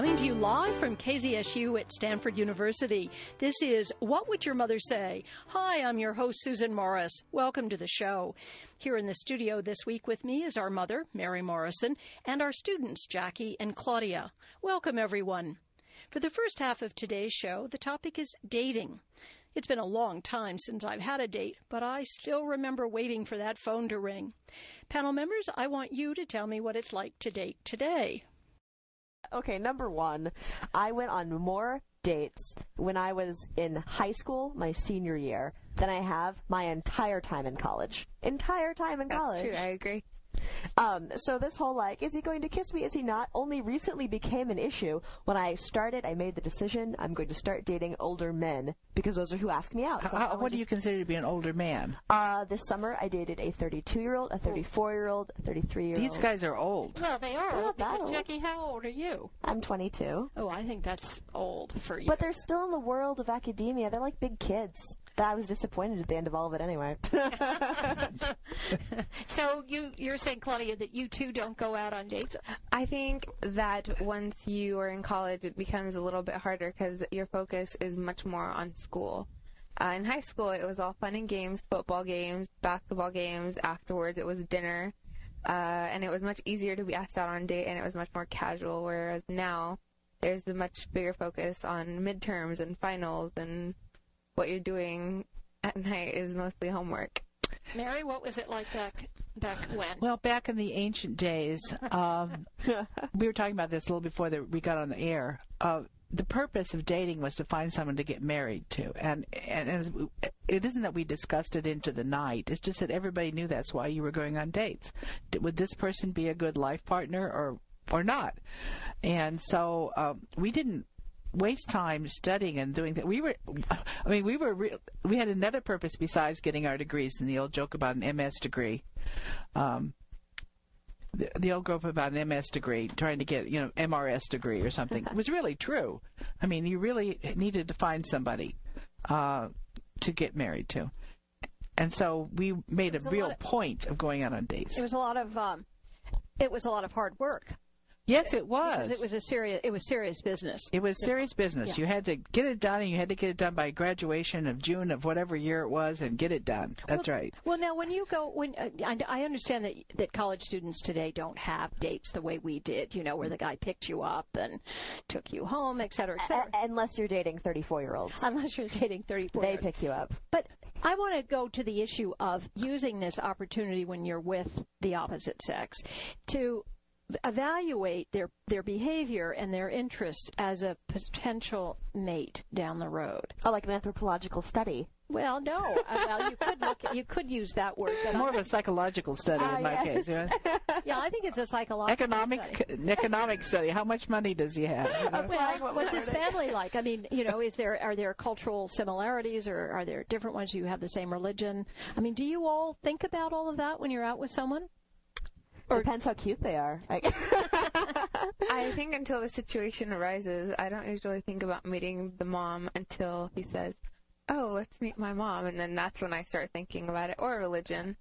Coming to you live from KZSU at Stanford University. This is What Would Your Mother Say? Hi, I'm your host, Susan Morris. Welcome to the show. Here in the studio this week with me is our mother, Mary Morrison, and our students, Jackie and Claudia. Welcome, everyone. For the first half of today's show, the topic is dating. It's been a long time since I've had a date, but I still remember waiting for that phone to ring. Panel members, I want you to tell me what it's like to date today. Okay, number one, I went on more dates when I was in high school, my senior year, than I have my entire time in college. Entire time in That's college. true. I agree. Um, so this whole like, is he going to kiss me? Is he not? Only recently became an issue when I started. I made the decision I'm going to start dating older men because those are who ask me out. So How, I was what do you consider to be an older man? Uh, this summer I dated a 32 year old, a 34 year old, a 33 year old. These guys are old. Well, they are They're old because old. Jackie, how old are you? I'm 22. Oh, I think that's old for you. But they're still in the world of academia. They're like big kids. But I was disappointed at the end of all of it anyway. so you you're saying Claudia that you too don't go out on dates? I think that once you are in college, it becomes a little bit harder because your focus is much more on school. Uh, in high school, it was all fun and games, football games, basketball games. Afterwards, it was dinner, uh, and it was much easier to be asked out on a date, and it was much more casual. Whereas now, there's a much bigger focus on midterms and finals, and what you're doing at night is mostly homework. Mary, what was it like back back when? Well, back in the ancient days, um, we were talking about this a little before the, we got on the air. Uh, the purpose of dating was to find someone to get married to, and and, and it isn't that we discussed it into the night. It's just that everybody knew that's why you were going on dates. Would this person be a good life partner or or not? And so um, we didn't waste time studying and doing that. We were, I mean, we were, re- we had another purpose besides getting our degrees. And the old joke about an MS degree, um, the, the old joke about an MS degree, trying to get, you know, MRS degree or something, was really true. I mean, you really needed to find somebody uh, to get married to. And so we made a a real of- point of going out on dates. It was a lot of um, it was a lot of hard work yes, it was. because it was a serious it was serious business. It was serious business. Yeah. You had to get it done, and you had to get it done by graduation of June of whatever year it was, and get it done. That's right. Well, now when you go, when uh, I, I understand that that college students today don't have dates the way we did, you know, where the guy picked you up and took you home, et cetera, et cetera. A- unless you're dating 34 year olds. Unless you're dating 34. They pick you up. But I want to go to the issue of using this opportunity when you're with the opposite sex to evaluate their their behavior and their interests as a potential mate down the road. Oh, like an anthropological study. Well, no. Uh, well, you could look. At, You could use that word, but More I, of a psychological study Ah, in my yes. case. You know? yeah, I think it's a psychological Economic, study. economic study. How much money does he have? you know? Well, what's his family like? I mean, you know, is there are there cultural similarities, or are there different ones? You have the same religion. I mean, do you all think about all of that when you're out with someone? Or depends how cute they are. I think until the situation arises, I don't usually think about meeting the mom until he says, "Oh, let's meet my mom," and then that's when I start thinking about it. Or religion.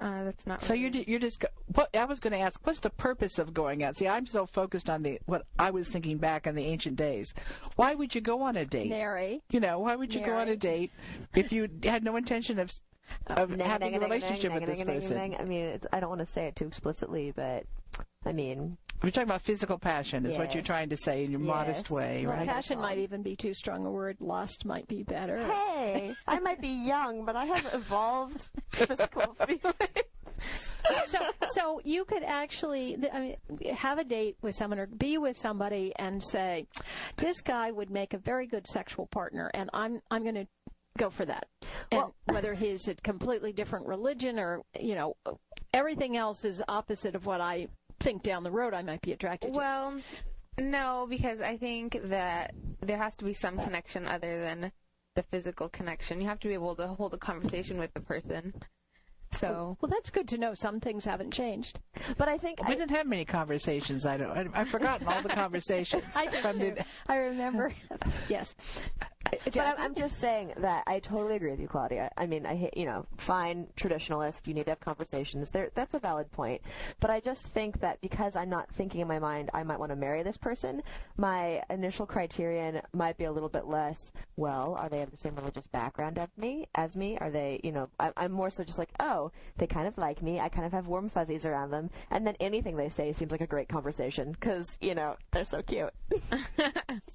Uh, that's not. So really- you're you're just. What I was going to ask, what's the purpose of going out? See, I'm so focused on the what I was thinking back in the ancient days. Why would you go on a date? Mary, You know, why would you go on a date if you had no intention of Um, of Nang, having nang, a relationship nang, with this nang, nang, person? nang. I mean, it's, I don't want to say it too explicitly, but I mean, We're talking about physical passion, is what you're trying to say in your Yes. modest way, well, right? passion might even be too strong a word. Lust might be better. hey, I might be young, but I have evolved physical feelings. so, so you could actually I mean, have a date with someone or be with somebody and say, "This guy would make a very good sexual partner," and I'm I'm going to go for that. Well- whether he's a completely different religion or you know everything else is opposite of what I think down the road I might be attracted to. Well, no, because I think that there has to be some connection other than the physical connection. You have to be able to hold a conversation with the person. So Well, that's good to know. Some things haven't changed. But I think We I, didn't have many conversations. I don't. I, I've forgotten all the conversations. I do from too. the- I remember. yes. But I'm, I'm just saying that I totally agree with you, Claudia. I mean, I you know, fine, traditionalist, you need to have conversations. There, that's a valid point. But I just think that because I'm not thinking in my mind, I might want to marry this person, my initial criterion might be a little bit less, well, are they of the same religious background as me? As me? Are they, you know, I, I'm more so just like, oh, they kind of like me. I kind of have warm fuzzies around them. And then anything they say seems like a great conversation because, you know, they're so cute.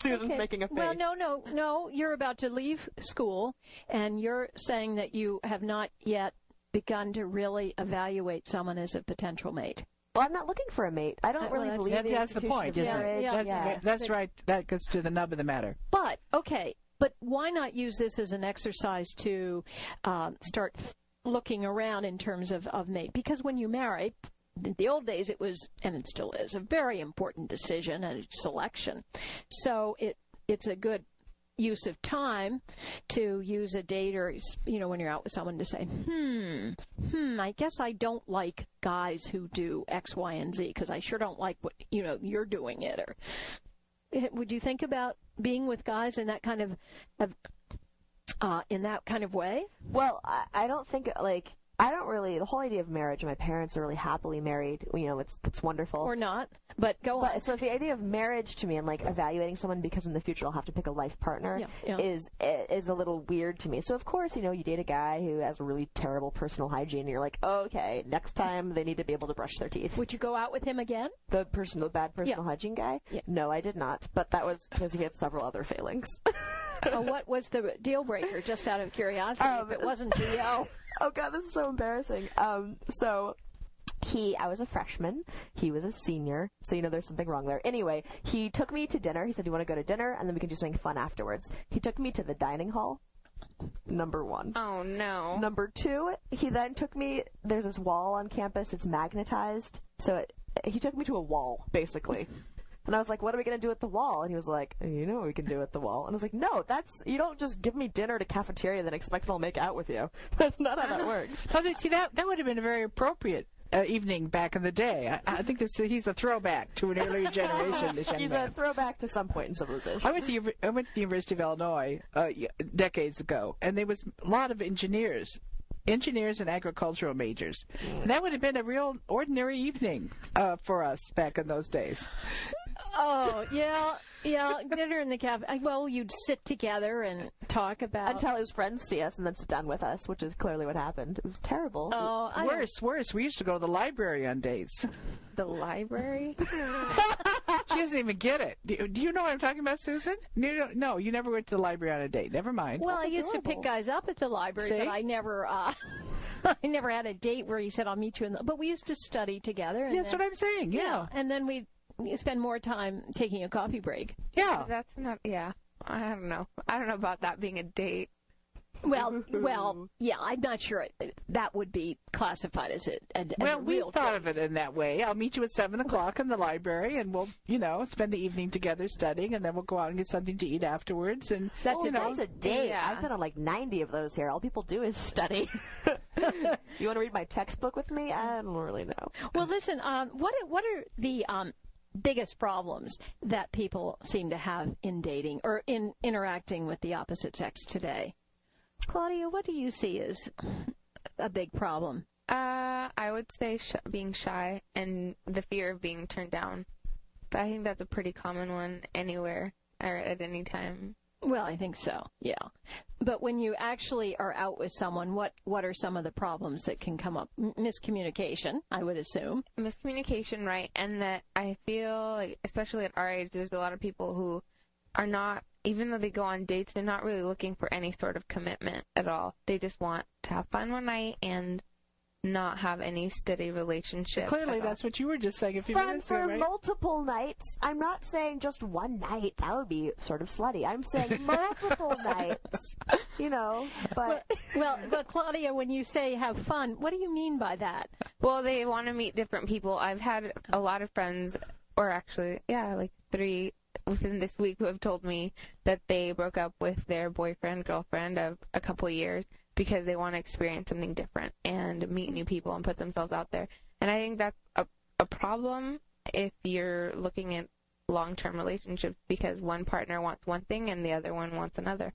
Susan's Okay. making a face. Well, no, no, no. You're about to leave school, and you're saying that you have not yet begun to really evaluate someone as a potential mate. Well, I'm not looking for a mate. I don't Uh, well, really that's- believe That, the that's the point, isn't it? Yeah, That's, yeah. that's right. That gets to the nub of the matter. But okay, but why not use this as an exercise to um, start looking around in terms of, of mate? Because when you marry, in the old days it was, and it still is, a very important decision and selection. So it it's a good use of time to use a date or you know when you're out with someone to say hmm hmm i guess i don't like guys who do x y and z because i sure don't like what you know you're doing it or Eh, would you think about being with guys in that kind of, of uh, in that kind of way? Well, I, I don't think like I don't really the whole idea of marriage. My parents are really happily married. You know, it's it's wonderful. Or not? But go on. so the idea of marriage to me and like evaluating someone because in the future I'll have to pick a life partner Yeah, yeah. is is a little weird to me. So of course you know you date a guy who has a really terrible personal hygiene. And you're like, okay, next time they need to be able to brush their teeth. Would you go out with him again? The personal bad personal hygiene guy? Yeah. No, I did not. But that was because he had several other failings. or what was the deal breaker? Just out of curiosity, Um, if it wasn't BO. oh god, this is so embarrassing. Um, so he, I was a freshman. He was a senior. So you know, there's something wrong there. Anyway, he took me to dinner. He said, "Do you want to go to dinner, and then we can do something fun afterwards." He took me to the dining hall. Number one. Oh no. Number two, he then took me. There's this wall on campus. It's magnetized. So it, he took me to a wall, basically. And I was like, "What are we gonna do at the wall?" And he was like, "You know what we can do at the wall." And I was like, "No, that's you don't just give me dinner at a cafeteria and then expect I'll make out with you. That's not how that works." Oh, see that that would have been a very appropriate uh, evening back in the day. I, I think this he's a throwback to an earlier generation. This young He's man. a throwback to some point in civilization. I went to the, I went to the University of Illinois uh, decades ago, and there was a lot of engineers, engineers and agricultural majors. And that would have been a real ordinary evening uh, for us back in those days. Oh yeah, yeah. Dinner in the cafe. Well, you'd sit together and talk about. Until his friends see us and then sit down with us, which is clearly what happened. It was terrible. oh, I don't- Worse, worse. We used to go to the library on dates. The library? She doesn't even get it. Do, do you know what I'm talking about, Susan? You no, you never went to the library on a date. Never mind. Well, I used to pick guys up at the library, See? but I never, uh, I never had a date where he said, "I'll meet you in the." But we used to study together. And That's then, what I'm saying. Yeah. and then we spend more time taking a coffee break. Yeah. That's not. Yeah. I don't know. I don't know about that being a date. Well, well, yeah, I'm not sure it, that would be classified as a, a, as Well, a we thought date. of it in that way. I'll meet you at seven o'clock in the library, and we'll, you know, spend the evening together studying, and then we'll go out and get something to eat afterwards. And That's Oh, a that's a date. Yeah. I've been on like 90 of those here. All people do is study. you want to read my textbook with me? I don't really know. Well, listen, um, what are, what are the um, biggest problems that people seem to have in dating or in interacting with the opposite sex today? Claudia, what do you see as a big problem? Uh, I would say sh- being shy and the fear of being turned down. But I think that's a pretty common one anywhere or at any time. Well, I think so. Yeah. But when you actually are out with someone, what what are some of the problems that can come up? M- miscommunication, I would assume. miscommunication, right? And that I feel like, especially at our age, there's a lot of people who are not, even though they go on dates, they're not really looking for any sort of commitment at all. They just want to have fun one night and not have any steady relationship. clearly, that's what you were just saying a few Fun minutes ago, for right? multiple nights. I'm not saying just one night. That would be sort of slutty. I'm saying multiple nights. You know, but Well, but Claudia, when you say have fun, what do you mean by that? Well, they want to meet different people. I've had a lot of friends, or actually, yeah, like three within this week who have told me that they broke up with their boyfriend, girlfriend of a couple years because they want to experience something different and meet new people and put themselves out there. And I think that's a, a problem if you're looking at long term relationships because one partner wants one thing and the other one wants another.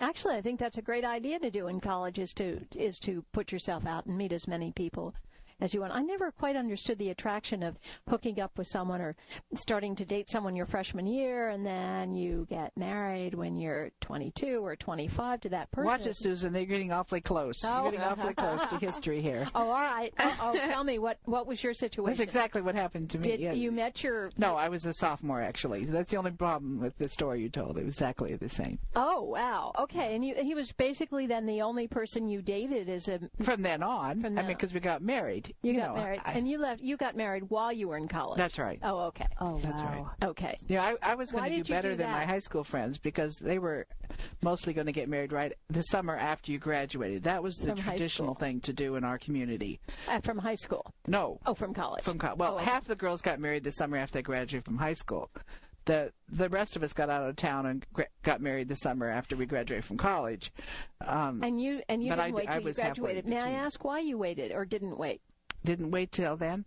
Actually, I think that's a great idea to do in college is to is to put yourself out and meet as many people as you want. I never quite understood the attraction of hooking up with someone or starting to date someone your freshman year and then you get married when you're 22 or 25 to that person. Watch it, Susan. They're getting awfully close. Oh. You're getting oh. awfully close to history here. Oh, all right. Oh, oh, tell me what what was your situation? That's exactly what happened to me. Did yeah. you met your No, I was a sophomore actually. That's the only problem with the story you told. It was exactly the same. Oh, wow. Okay, and you he was basically then the only person you dated as a From then on, From then I mean, because we got married. You, You got know, married I- and you left you got married while you were in college. That's right. Oh, okay. Oh, That's wow. right. Okay. Yeah, I, I was going to do better do than my high school friends because they were mostly going to get married right the summer after you graduated. That was the From traditional thing to do in our community. Uh, from high school. No, Oh, from college. from college. well, Oh, okay. half the girls got married the summer after they graduated from high school. The the rest of us got out of town and gra- got married the summer after we graduated from college. Um, and you and you didn't I- wait I you graduated. May I ask why you waited or didn't wait? Didn't wait till then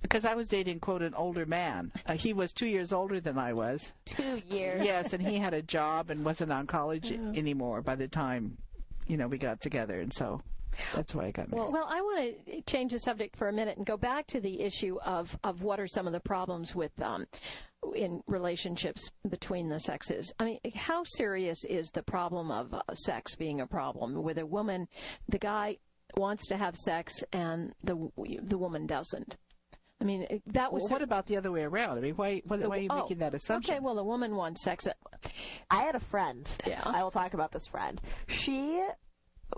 because I was dating quote an older man. Uh, he was two years older than I was. Two years. yes, and he had a job and wasn't on college anymore by the time you know we got together, and so that's why I got married. Well, I want to change the subject for a minute and go back to the issue of, of what are some of the problems with um, in relationships between the sexes. I mean, how serious is the problem of uh, sex being a problem with a woman? The guy wants to have sex and the the woman doesn't. I mean, that was Well, what about the other way around? I mean, why why, why are you oh, making that assumption? Okay, well, the woman wants sex. I had a friend. Yeah. I will talk about this friend. She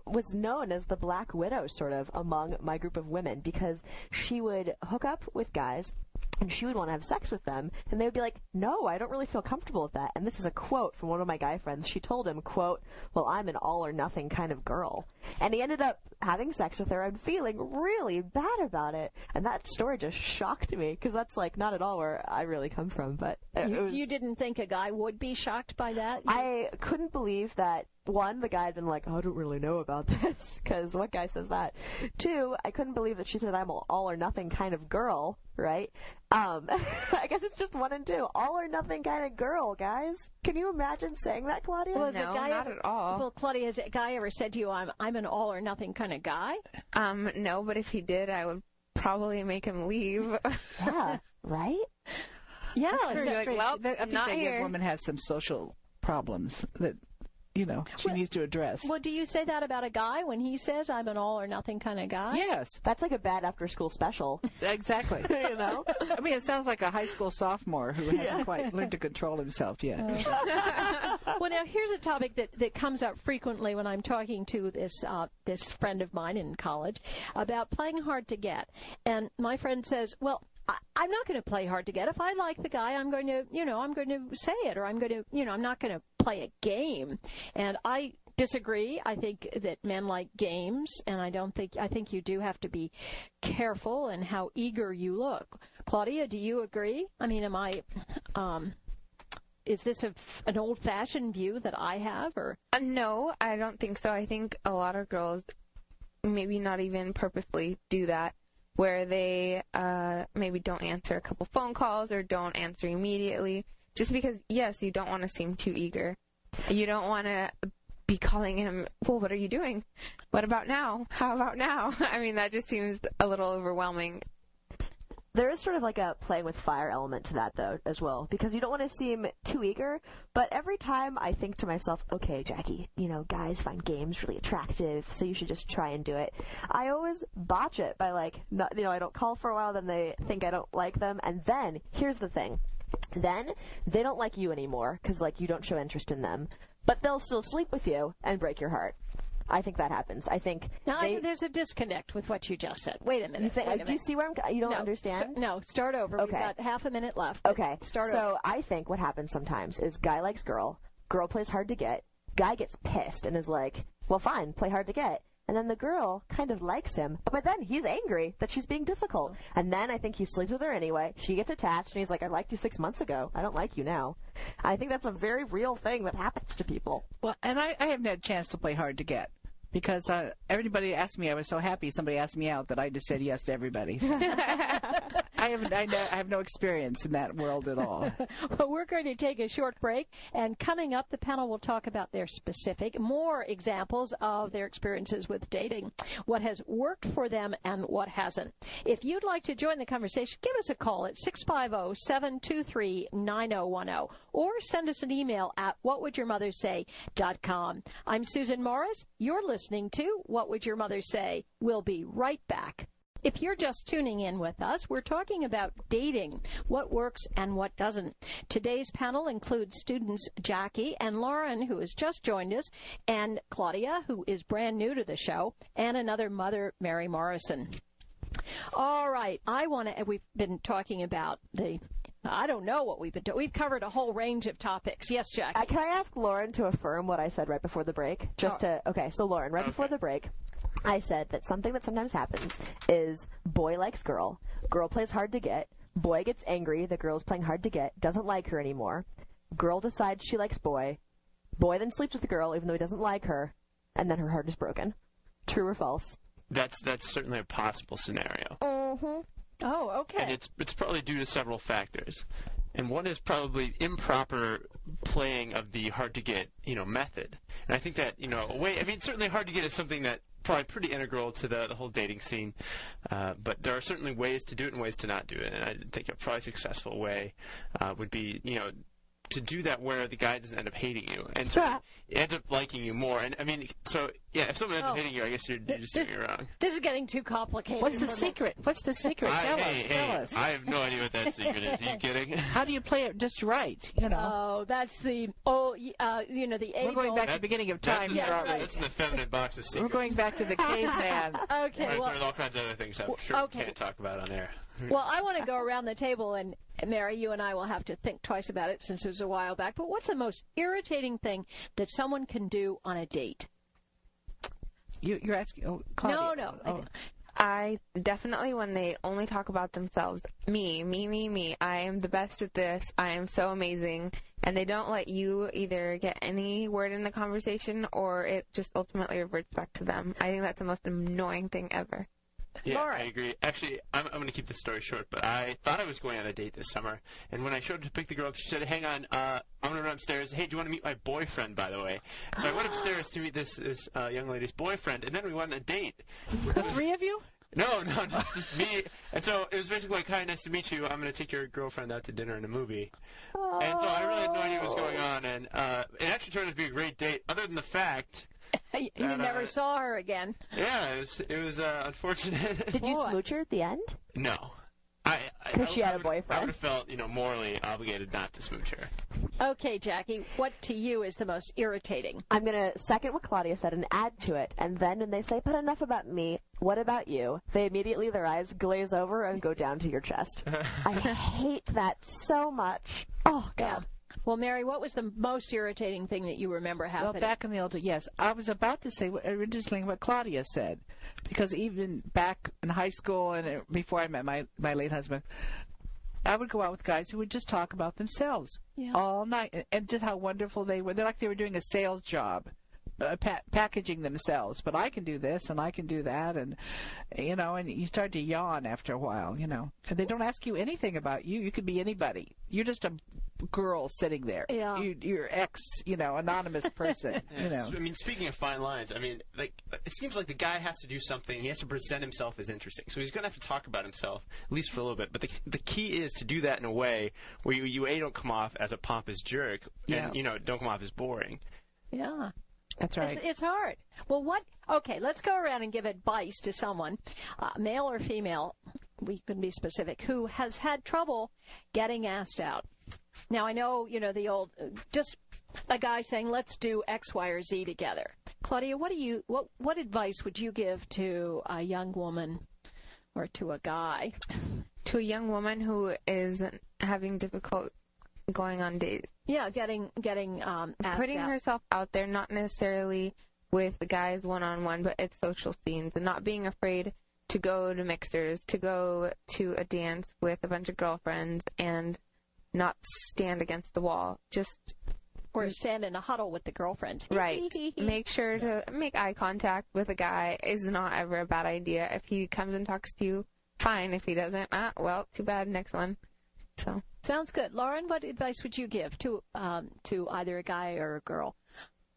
was known as the Black Widow, sort of, among my group of women because she would hook up with guys and she would want to have sex with them and they would be like no i don't really feel comfortable with that. And this is a quote from one of my guy friends. She told him quote well i'm an all or nothing kind of girl. And he ended up having sex with her and feeling really bad about it. And that story just shocked me because that's like not at all where i really come from but You, was, you didn't think a guy would be shocked by that? I couldn't believe that one, the guy had been like, "Oh, I don't really know about this, because what guy says that? Two, I couldn't believe that she said I'm an all or nothing kind of girl, right? Um, I guess it's just one and two, all or nothing kind of girl, guys. Can you imagine saying that, Claudia? Well, No, a guy not ever, at all. Well, Claudia, has a guy ever said to you, "I'm I'm an all or nothing kind of guy"? Um, no, but if he did, I would probably make him leave. yeah, right? Yeah, true. is that- Like, well, that- I think not that here. woman has some social problems that you know she Well- needs to address. Well, do you say that about a guy when he says I'm an all or nothing kind of guy? yes, That's like a bad after school special. exactly. you know? I mean, it sounds like a high school sophomore who hasn't quite learned to control himself yet. Well, now here's a topic that, that comes up frequently when I'm talking to this uh, this friend of mine in college about playing hard to get, and my friend says, "Well." I, I'm not going to play hard to get. If I like the guy, I'm going to, you know, I'm going to say it, or I'm going to, you know, I'm not going to play a game. And I disagree. I think that men like games, and I don't think I think you do have to be careful in how eager you look. Claudia, do you agree? I mean, am I? Um, is this a, an old-fashioned view that I have, or Uh, no, I don't think so. I think a lot of girls maybe not even purposely do that, where they uh, maybe don't answer a couple phone calls or don't answer immediately, just because yes, you don't want to seem too eager. You don't want to be calling him. Well, what are you doing? What about now? How about now? I mean, that just seems a little overwhelming. There is sort of like a playing with fire element to that, though, as well, because you don't want to seem too eager. But every time I think to myself, okay, Jackie, you know, guys find games really attractive, so you should just try and do it. I always botch it by like, not, you know, I don't call for a while, then they think I don't like them, and then here's the thing. Then they don't like you anymore because like you don't show interest in them, but they'll still sleep with you and break your heart. I think that happens. I think now they, I, there's a disconnect with what you just said. Wait a minute. think, wait a do you see where I'm? You don't no, understand? st- no, start over. Okay. We've got half a minute left. Okay. Start so over. I think what happens sometimes is guy likes girl, girl plays hard to get, guy gets pissed and is like, well, fine, play hard to get. And then the girl kind of likes him, but then he's angry that she's being difficult. And then I think he sleeps with her anyway. She gets attached and he's like, I liked you six months ago. I don't like you now. I think that's a very real thing that happens to people. Well, and I, I haven't had a chance to play hard to get because uh, everybody asked me. I was so happy somebody asked me out that I just said yes to everybody. I have I, know, I have no experience in that world at all. well, we're going to take a short break, and coming up, the panel will talk about their specific, more examples of their experiences with dating, what has worked for them and what hasn't. If you'd like to join the conversation, give us a call at 650 723 9010 or send us an email at whatwould.your.mother.say.com. I'm Susan Morris. You're listening to What Would Your Mother Say? We'll be right back. If you're just tuning in with us, we're talking about dating, what works and what doesn't. Today's panel includes students Jackie and Lauren, who has just joined us, and Claudia, who is brand new to the show, and another mother, Mary Morrison. All right, I want to. We've been talking about the. I don't know what we've been doing. We've covered a whole range of topics. Yes, Jack. Uh, can I ask Lauren to affirm what I said right before the break? Just Oh. to okay, so Lauren, right Okay. before the break, I said that something that sometimes happens is boy likes girl, girl plays hard to get, boy gets angry, the girl's playing hard to get, doesn't like her anymore, girl decides she likes boy, boy then sleeps with the girl even though he doesn't like her, and then her heart is broken. True or false? That's that's certainly a possible scenario, Mm-hmm. Oh, okay. and it's it's probably due to several factors. And one is probably improper playing of the hard to get, you know, method. And I think that, you know, a way I mean certainly hard to get is something that probably pretty integral to the, the whole dating scene. Uh, but there are certainly ways to do it and ways to not do it. And I think a probably successful way uh, would be, you know, to do that where the guy doesn't end up hating you and so Yeah. he ends up liking you more. And I mean, so yeah, if someone ends Oh. up hating you, I guess you're, you're just doing it wrong. this is getting too complicated. What's the secret? What's the secret? I, tell hey, us. Tell us. I have no idea what that secret is. Are you kidding? How do you play it just right? You know, Oh, that's the oh, uh, you know, the A. we're going age-old- back to the beginning of time That's, here, in, aren't we? that's in the feminine box of secrets. We're going back to the caveman. Okay, well, there's all kinds of other things I'm sure okay. we can't talk about on air. Well, I want to go around the table, and Mary, you and I will have to think twice about it since it was a while back. But what's the most irritating thing that someone can do on a date? You, you're asking. Oh, Claudia. No, no, Oh. I definitely, when they only talk about themselves, me, me, me, me, I am the best at this, I am so amazing, and they don't let you either get any word in the conversation or it just ultimately reverts back to them. I think that's the most annoying thing ever. Yeah, Laura. I agree. Actually, I'm, I'm going to keep this story short, but I thought I was going on a date this summer, and when I showed up to pick the girl up, she said, "Hang on, uh, I'm going to run upstairs. Hey, do you want to meet my boyfriend, by the way?" So I went upstairs to meet this this uh, young lady's boyfriend, and then we went on a date. The three of you? No, no, just me. And so it was basically like, "Hi, nice to meet you. I'm going to take your girlfriend out to dinner and a movie." And so I really had no idea what was going on, and uh, it actually turned out to be a great date. Other than the fact, you That, never uh, saw her again. yeah, it was, it was uh, unfortunate. Did you smooch her at the end? No. I, I, 'Cause I- she had a boyfriend. I would have felt, you know, morally obligated not to smooch her. Okay, Jackie, what to you is the most irritating? I'm going to second what Claudia said and add to it. And then when they say, but enough about me, what about you? They immediately, their eyes glaze over and go down to your chest. I hate that so much. Oh, God. Well, Mary, what was the most irritating thing that you remember happening? Well, back in the old days yes, I was about to say what- originally what Claudia said, because even back in high school and uh, before I met my my late husband, I would go out with guys who would just talk about themselves Yeah. all night and, and just how wonderful they were. They're like they were doing a sales job. Uh, pa- packaging themselves, but I can do this and I can do that, and you know, and you start to yawn after a while, you know. And they don't ask you anything about you. You could be anybody. You're just a girl sitting there. Yeah. You, you're ex, you know, anonymous person. you know. I mean, speaking of fine lines, I mean, like, it seems like the guy has to do something. He has to present himself as interesting. So he's going to have to talk about himself, at least for a little bit. But the, the key is to do that in a way where you, you A, don't come off as a pompous jerk, Yeah. and, you know, don't come off as boring. yeah. That's right. It's, it's hard. Well, what? Okay, let's go around and give advice to someone, uh, male or female, we can be specific, who has had trouble getting asked out. Now, I know, you know, the old, just a guy saying, let's do X, Y, or Z together. Claudia, what do you, what, what advice would you give to a young woman or to a guy? To a young woman who is having difficult going on dates, Yeah, getting, getting, um, asked putting out. herself out there, not necessarily with the guys one on one, but at social scenes, and not being afraid to go to mixers, to go to a dance with a bunch of girlfriends, and not stand against the wall. Just or stand in a huddle with the girlfriends. right. make sure to make eye contact with a guy is not ever a bad idea. If he comes and talks to you fine. If he doesn't, ah, well, too bad. Next one. So Sounds good. Lauren, what advice would you give to um, to either a guy or a girl?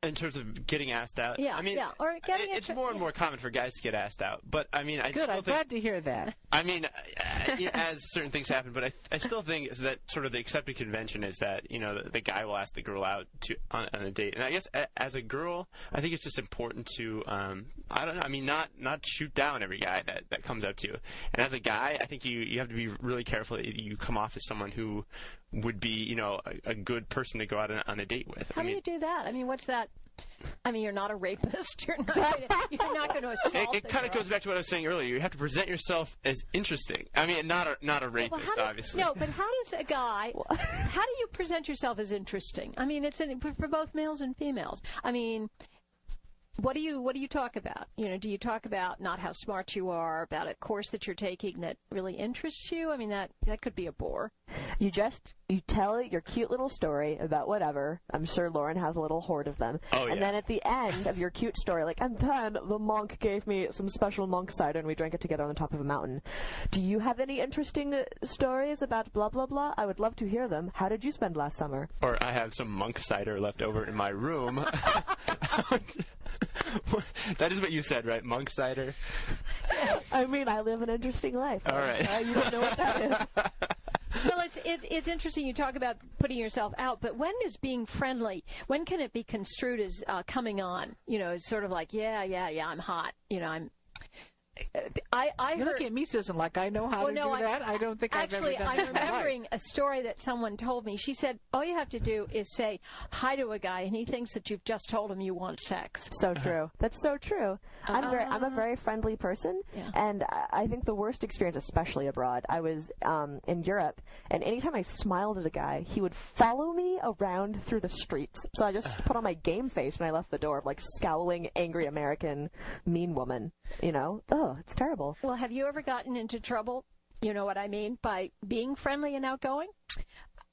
In terms of getting asked out. Yeah, I mean, yeah, or getting it- it's a- more and yeah. more common for guys to get asked out. But I mean, I Good. still I'm think glad to hear that. I mean, uh, you know, as certain things happen, but I, I still think is that sort of the accepted convention is that you know the, the guy will ask the girl out to on, on a date, and I guess a, as a girl, I think it's just important to um, I don't know, I mean, not not shoot down every guy that, that comes up to you, and as a guy, I think you you have to be really careful that you come off as someone who would be you know a, a good person to go out on, on a date with. How I do you do that? I mean, what's that? I mean, you're not a rapist. You're not. Gonna, you're not going to assault. it, it kind of goes back to what I was saying earlier. You have to present yourself as interesting. I mean, not a not a rapist, how does- obviously. No, but how does a guy? how do you present yourself as interesting? I mean, it's in, for, for both males and females. I mean, what do you what do you talk about? You know, do you talk about not how smart you are, about a course that you're taking that really interests you? I mean, that that could be a bore. You just you tell your cute little story about whatever. I'm sure Lauren has a little hoard of them. Oh, yeah. And then at the end of your cute story, like, and then the monk gave me some special monk cider and we drank it together on the top of a mountain. Do you have any interesting uh, stories about blah blah blah? I would love to hear them. How did you spend last summer? or I have some monk cider left over in my room. that is what you said, right? Monk cider. I mean, I live an interesting life. All right. Uh, you don't know what that is. Well, it's, it's it's interesting. You talk about putting yourself out, but when is being friendly? When can it be construed as uh, coming on? You know, it's sort of like, yeah, yeah, yeah, I'm hot. You know, I'm. I I You heard. look at me, Susan, like I know how Well, to no, do I- that. I don't think Actually, I've ever done I'm that in my life. remembering a story that someone told me. She said, "All you have to do is say hi to a guy, and he thinks that you've just told him you want sex." So true. That's so true. I'm very, I'm a very friendly person, Yeah. and I- I think the worst experience, especially abroad, I was um, in Europe, and anytime I smiled at a guy, he would follow me around through the streets. So I just put on my game face when I left the door, of like scowling, angry American, mean woman. You know, oh, it's terrible. Well, have you ever gotten into trouble? You know what I mean by being friendly and outgoing.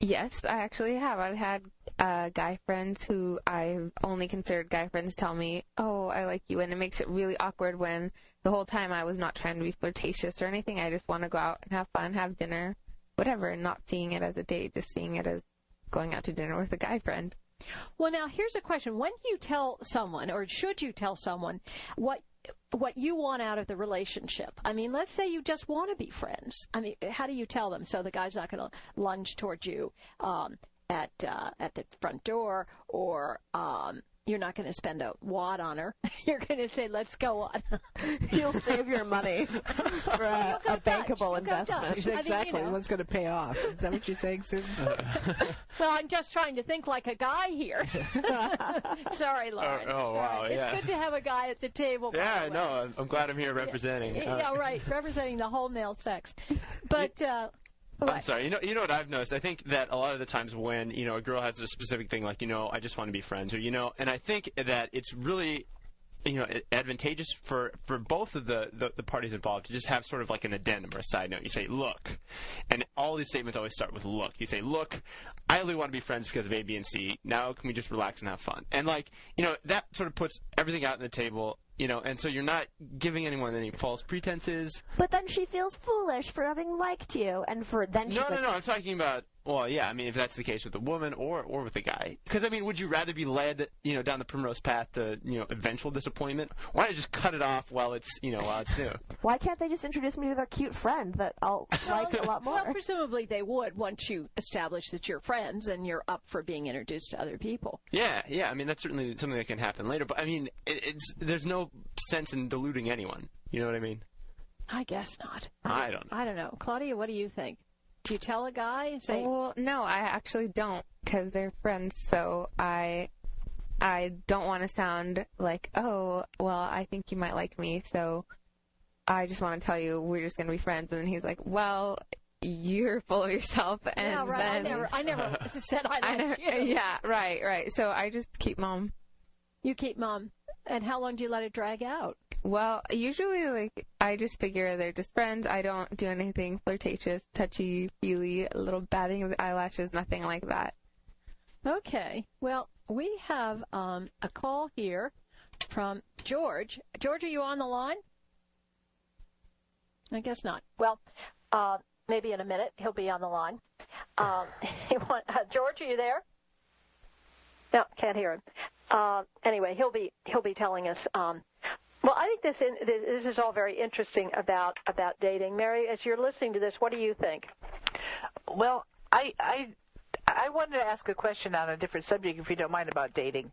Yes, I actually have. I've had uh, guy friends who I've only considered guy friends tell me, "Oh, I like you," and it makes it really awkward when the whole time I was not trying to be flirtatious or anything. I just want to go out and have fun, have dinner, whatever, and not seeing it as a date, just seeing it as going out to dinner with a guy friend. Well, now here's a question: When do you tell someone, or should you tell someone, what what you want out of the relationship? I mean, let's say you just want to be friends. I mean, how do you tell them so the guy's not going to lunge towards you um, at uh, at the front door, or um, you're not going to spend a wad on her? you're going to say, "Let's go on." You'll save your money for a, a bankable You'll go Dutch. investment. I mean, you exactly. know. What's going to pay off? Is that what you're saying, Susan? well, I'm just trying to think like a guy here. Sorry, Lauren. oh, Sorry. wow, It's yeah. good to have a guy at the table. by Yeah, the way. no, I'm, I'm glad I'm here representing. Uh, Yeah, right. Representing the whole male sex. But uh, I'm sorry. You know, you know what I've noticed. I think that a lot of the times when you know a girl has a specific thing, like you know, I just want to be friends, or you know, and I think that it's really you know advantageous for for both of the, the the parties involved to just have sort of like an addendum or a side note. You say, "Look," and all these statements always start with "Look." You say, "Look, I only want to be friends because of A, B, and C. Now can we just relax and have fun?" And like you know, that sort of puts everything out on the table. You know, and so you're not giving anyone any false pretenses. But then she feels foolish for having liked you, and for then she's No, like, no, no. I'm talking about. Well, yeah. I mean, if that's the case with a woman or or with a guy, because I mean, would you rather be led, you know, down the primrose path to you know eventual disappointment? Why not just cut it off while it's you know while it's new? Why can't they just introduce me to their cute friend that I'll like a lot more? Well, presumably they would once you establish that you're friends and you're up for being introduced to other people. Yeah, yeah. I mean, that's certainly something that can happen later. But I mean, it, it's there's no sense in deluding anyone. You know what I mean? I guess not. I don't know. I don't know. Claudia, what do you think? Do you tell a guy say, Well, no, I actually don't because they're friends. So I, I don't want to sound like, oh, well, I think you might like me. So I just want to tell you we're just gonna be friends. And then he's like, well, you're full of yourself. And "Yeah, right. I never, I never said I I liked never, you." yeah, right, right. So I just keep mom. You keep mom. And how long do you let it drag out? Well, usually, like, I just figure they're just friends. I don't do anything flirtatious, touchy, feely, a little batting of the eyelashes, nothing like that. Okay. Well, we have um, a call here from George. George, are you on the line? I guess not. Well, uh, maybe in a minute he'll be on the line. Um, he want, uh, George, are you there? No, can't hear him. Uh, anyway, he'll be he'll be telling us. Um, well, I think this, in, this this is all very interesting about about dating. Mary, as you're listening to this, what do you think? Well, I I I wanted to ask a question on a different subject, if you don't mind, about dating.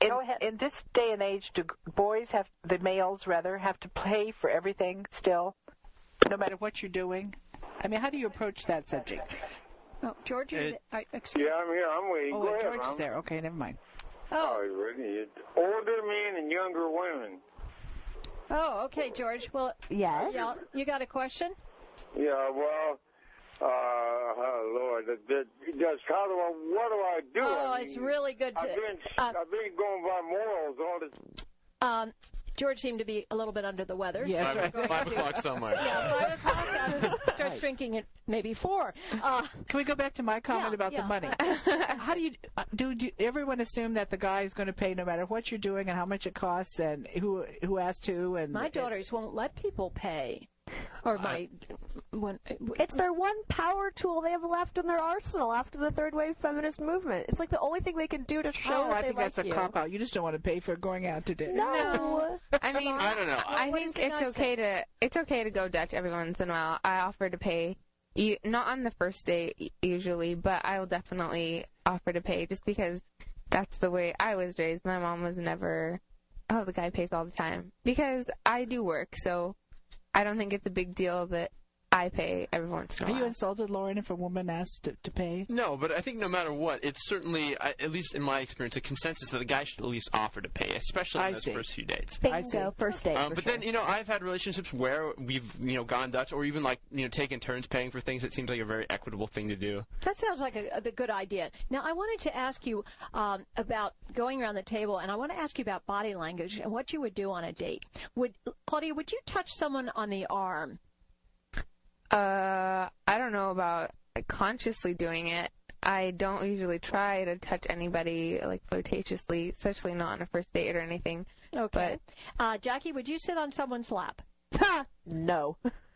In, Go ahead. In this day and age, do boys have the males rather have to pay for everything still, no matter what you're doing? I mean, how do you approach that subject? Oh, George, you, It- uh, excuse Yeah, I'm here. I'm waiting. Oh, Go ahead, George is there. Okay, never mind. Oh, you ready? Older men and younger women. oh, okay, George. Well, Yes. yeah, you got a question? Yeah, well, uh, oh, Lord, that, that, just how do I, what do I do? Oh, I it's really good to. I've been, uh, I've been going by morals all this. Um, George seemed to be a little bit under the weather. Yes, we're right. Five o'clock somewhere. Yeah, five o'clock. uh, starts drinking at maybe four. Uh, Can we go back to my comment Yeah, about yeah. the money? how do you uh, do, do? Everyone assume that the guy is going to pay no matter what you're doing and how much it costs and who who has to and my daughters won't let people pay, or my when It's their one power tool they have left in their arsenal after the third wave feminist movement. It's like the only thing they can do to show Oh, that I they think like that's a you. cop out. You just don't want to pay for going out to dinner. No. I mean, I don't know. I What think it's okay to it's okay to go Dutch every once in a while. I offer to pay, you not on the first date usually, but I will definitely offer to pay just because that's the way I was raised. My mom was never, oh, the guy pays all the time because I do work, so I don't think it's a big deal that I pay every once in a Are while. you insulted, Lauren, if a woman asks to, to pay? No, but I think no matter what, it's certainly, I- at least in my experience, a consensus that the guy should at least offer to pay, especially I in those see. first few dates. I see. Bingo. First date. Um, for but sure. then you know I've had relationships where we've you know gone Dutch or even like you know taken turns paying for things. It seems like a very equitable thing to do. That sounds like a, a good idea. Now, I wanted to ask you um, about going around the table, and I want to ask you about body language and what you would do on a date. Would Claudia? Would you touch someone on the arm? Uh, I don't know about consciously doing it. I don't usually try to touch anybody like flirtatiously, especially not on a first date or anything. Okay. uh, Jackie, would you sit on someone's lap? no.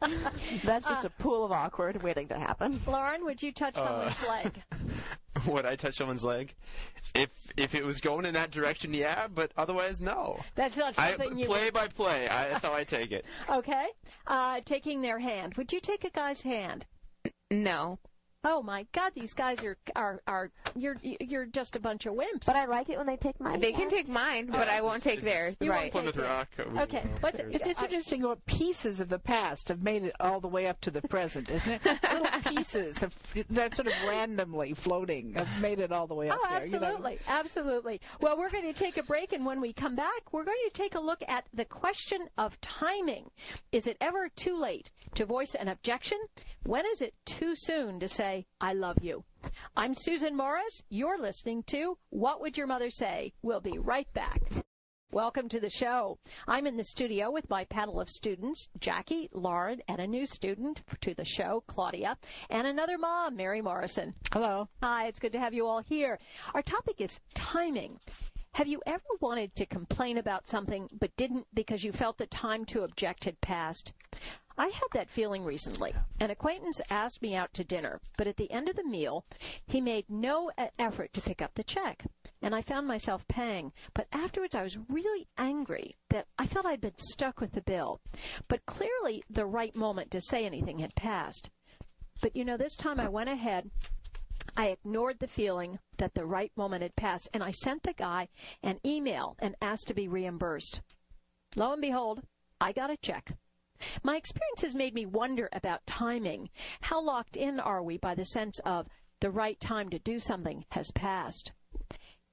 That's just a pool of awkward waiting to happen. Lauren, would you touch someone's leg? Would I touch someone's leg? If if it was going in that direction, yeah. But otherwise, no. That's not I something you. play by play. I, that's how I take it. Okay. Uh, taking their hand. Would you take a guy's hand? No. Oh my God, these guys are are are you're you're just a bunch of wimps. But I like it when they take mine. They can take mine, but I won't take theirs. You won't Right. take Plymouth it. Rock. we- Okay, you what's there's- It's, it's interesting what pieces of the past have made it all the way up to the present, isn't it? Little pieces of, that sort of randomly floating have made it all the way up Oh, there. you know? absolutely, absolutely. Well, we're going to take a break, and when we come back, we're going to take a look at the question of timing. Is it ever too late to voice an objection? When is it too soon to say, I love you? I'm Susan Morris. You're listening to What Would Your Mother Say? We'll be right back. Welcome to the show. I'm in the studio with my panel of students, Jackie, Lauren, and a new student to the show, Claudia, and another mom, Mary Morrison. Hello. Hi, it's good to have you all here. Our topic is timing. Have you ever wanted to complain about something but didn't because you felt the time to object had passed? I had that feeling recently. An acquaintance asked me out to dinner, but at the end of the meal, he made no effort to pick up the check. And I found myself paying. But afterwards, I was really angry that I felt I'd been stuck with the bill. But clearly, the right moment to say anything had passed. But you know, this time I went ahead I ignored the feeling that the right moment had passed, and I sent the guy an email and asked to be reimbursed. Lo and behold, I got a check. My experience has made me wonder about timing. How locked in are we by the sense of the right time to do something has passed?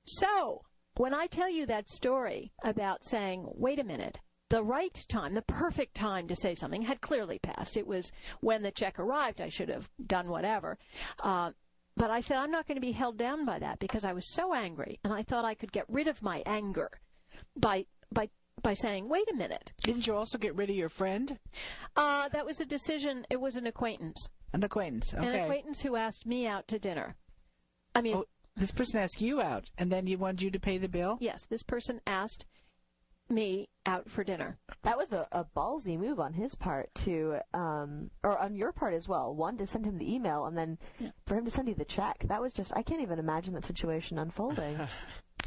So, when I tell you that story about saying, wait a minute, the right time, the perfect time to say something had clearly passed. It was when the check arrived, I should have done whatever. Uh, but I said, I'm not going to be held down by that because I was so angry and I thought I could get rid of my anger by, by, by saying, wait a minute. Didn't you also get rid of your friend? Uh, that was a decision. It was an acquaintance. An acquaintance. Okay. An acquaintance who asked me out to dinner. I mean, Oh, this person asked you out, and then you wanted you to pay the bill? yes, this person asked me out for dinner. That was a, a ballsy move on his part to, um, or on your part as well. One to send him the email, and then for him to send you the check. That was just I can't even imagine that situation unfolding.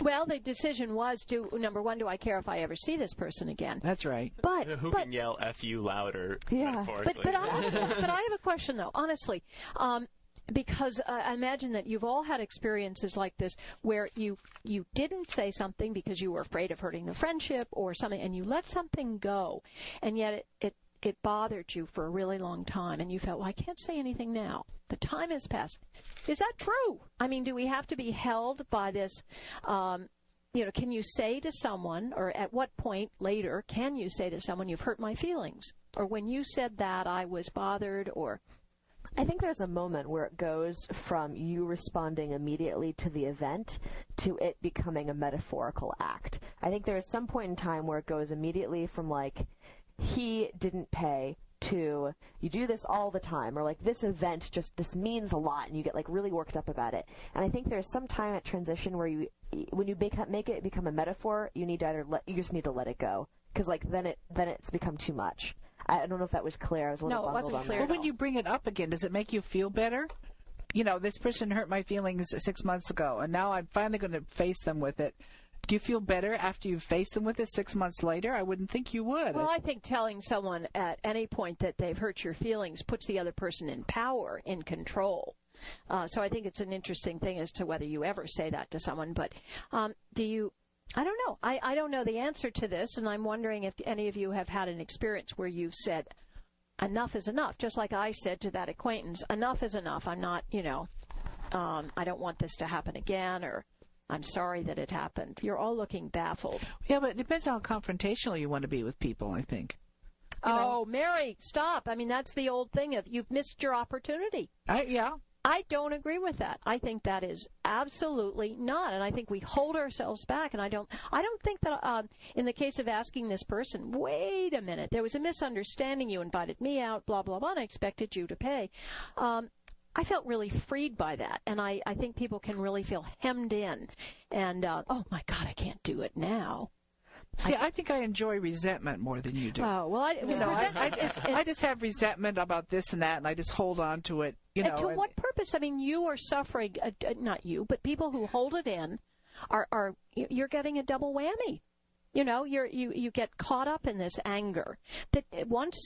Well, the decision was do number one, do I care if I ever see this person again? That's right. But Who but can yell "f you" louder? Yeah. but but I have a, but I have a question though, honestly. Um, because I imagine that you've all had experiences like this where you you didn't say something because you were afraid of hurting the friendship or something, and you let something go, and yet it, it it bothered you for a really long time, and you felt, well, I can't say anything now. The time has passed. Is that true? I mean, do we have to be held by this? Um, you know, can you say to someone, or at what point later can you say to someone, "You've hurt my feelings," or when you said that, I was bothered, or I think there's a moment where it goes from you responding immediately to the event to it becoming a metaphorical act. I think there is some point in time where it goes immediately from like he didn't pay to you do this all the time or like this event just this means a lot and you get like really worked up about it. And I think there's some time at transition where you when you make, make it become a metaphor, you need to either let you just need to let it go because like then it then it's become too much. I I don't know if that was clear. I was a little No, it wasn't clear that. at Well, when you bring it up again, does it make you feel better? You know, this person hurt my feelings six months ago, and now I'm finally going to face them with it. Do you feel better after you face them with it six months later? I wouldn't think you would. Well, I think telling someone at any point that they've hurt your feelings puts the other person in power, in control. Uh, so I think it's an interesting thing as to whether you ever say that to someone. But um, do you? I don't know. I, I don't know the answer to this, and I'm wondering if any of you have had an experience where you've said, enough is enough. Just like I said to that acquaintance, enough is enough. I'm not, you know, um, I don't want this to happen again, or I'm sorry that it happened. You're all looking baffled. yeah, but it depends on how confrontational you want to be with people. I think. Oh, Mary, stop. I mean, that's the old thing of you've missed your opportunity. I yeah. I don't agree with that. I think that is absolutely not, and I think we hold ourselves back. And I don't, I don't think that um, in the case of asking this person, wait a minute, there was a misunderstanding. You invited me out, blah blah blah, and I expected you to pay. Um, I felt really freed by that, and I, I think people can really feel hemmed in. And uh, oh my God, I can't do it now. See, I, think I enjoy resentment more than you do. Oh well, I, you know, I, resent- I, just, I just have resentment about this and that, and I just hold on to it. You know, and to and- what purpose? I mean, you are suffering. Uh, uh, not you, but people who hold it in are are you're getting a double whammy. You know, you're you you get caught up in this anger. That once,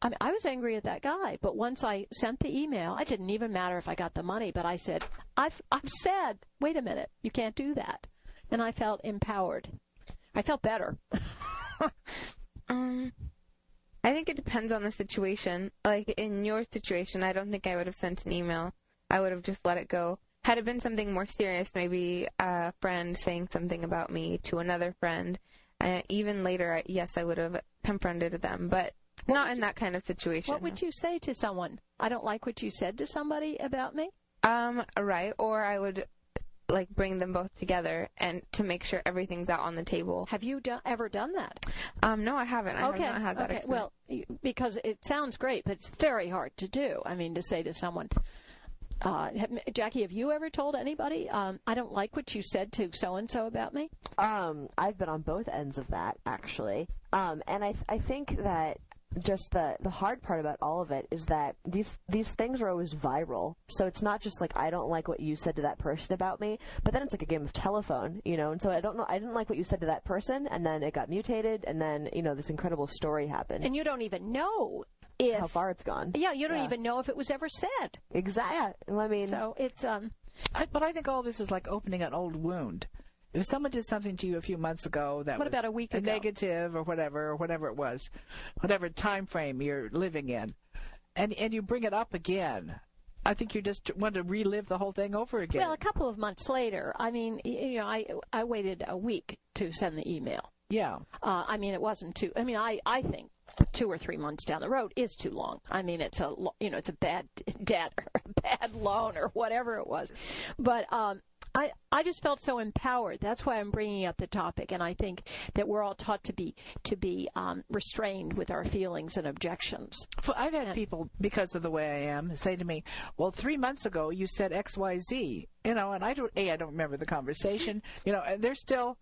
I mean, I was angry at that guy, but once I sent the email, it didn't even matter if I got the money. But I said, I've I've said, wait a minute, you can't do that, and I felt empowered. I felt better. Um, I think it depends on the situation. Like in your situation, I don't think I would have sent an email. I would have just let it go. Had it been something more serious, maybe a friend saying something about me to another friend, uh, even later, I- yes, I would have confronted them, but not in that kind of situation. What would you say to someone? I don't like what you said to somebody about me. Um, right. Or I would like bring them both together and to make sure everything's out on the table. Have you do- ever done that? Um, no, I haven't. I okay. have not had that okay. experience. Well, because it sounds great, but it's very hard to do. I mean, to say to someone, uh, have, Jackie, have you ever told anybody, um, I don't like what you said to so and so about me? Um, I've been on both ends of that actually, um, and I th- I think that just the the hard part about all of it is that these these things are always viral. So it's not just like I don't like what you said to that person about me, but then it's like a game of telephone, you know. And so I don't know. I didn't like what you said to that person, and then it got mutated, and then you know this incredible story happened. And you don't even know if. how far it's gone? Yeah, you don't Yeah. even know if it was ever said. Exactly. I mean, So it's um. I, but I think all this is like opening an old wound. If someone did something to you a few months ago that What was about a week ago? negative or whatever, or whatever it was, whatever time frame you're living in, and and you bring it up again, I think you just want to relive the whole thing over again. Well, a couple of months later, I mean, you know, I I waited a week to send the email. yeah, Uh, I mean, it wasn't too. I mean, I I think two or three months down the road is too long. I mean, it's a you know, it's a bad debt or a bad loan or whatever it was, but um. I, I just felt so empowered. That's why I'm bringing up the topic, and I think that we're all taught to be to be um, restrained with our feelings and objections. I've had people because of the way I am say to me, "Well, three months ago you said X, Y, Z," you know, and I don't. A, I don't remember the conversation. You know, and they're still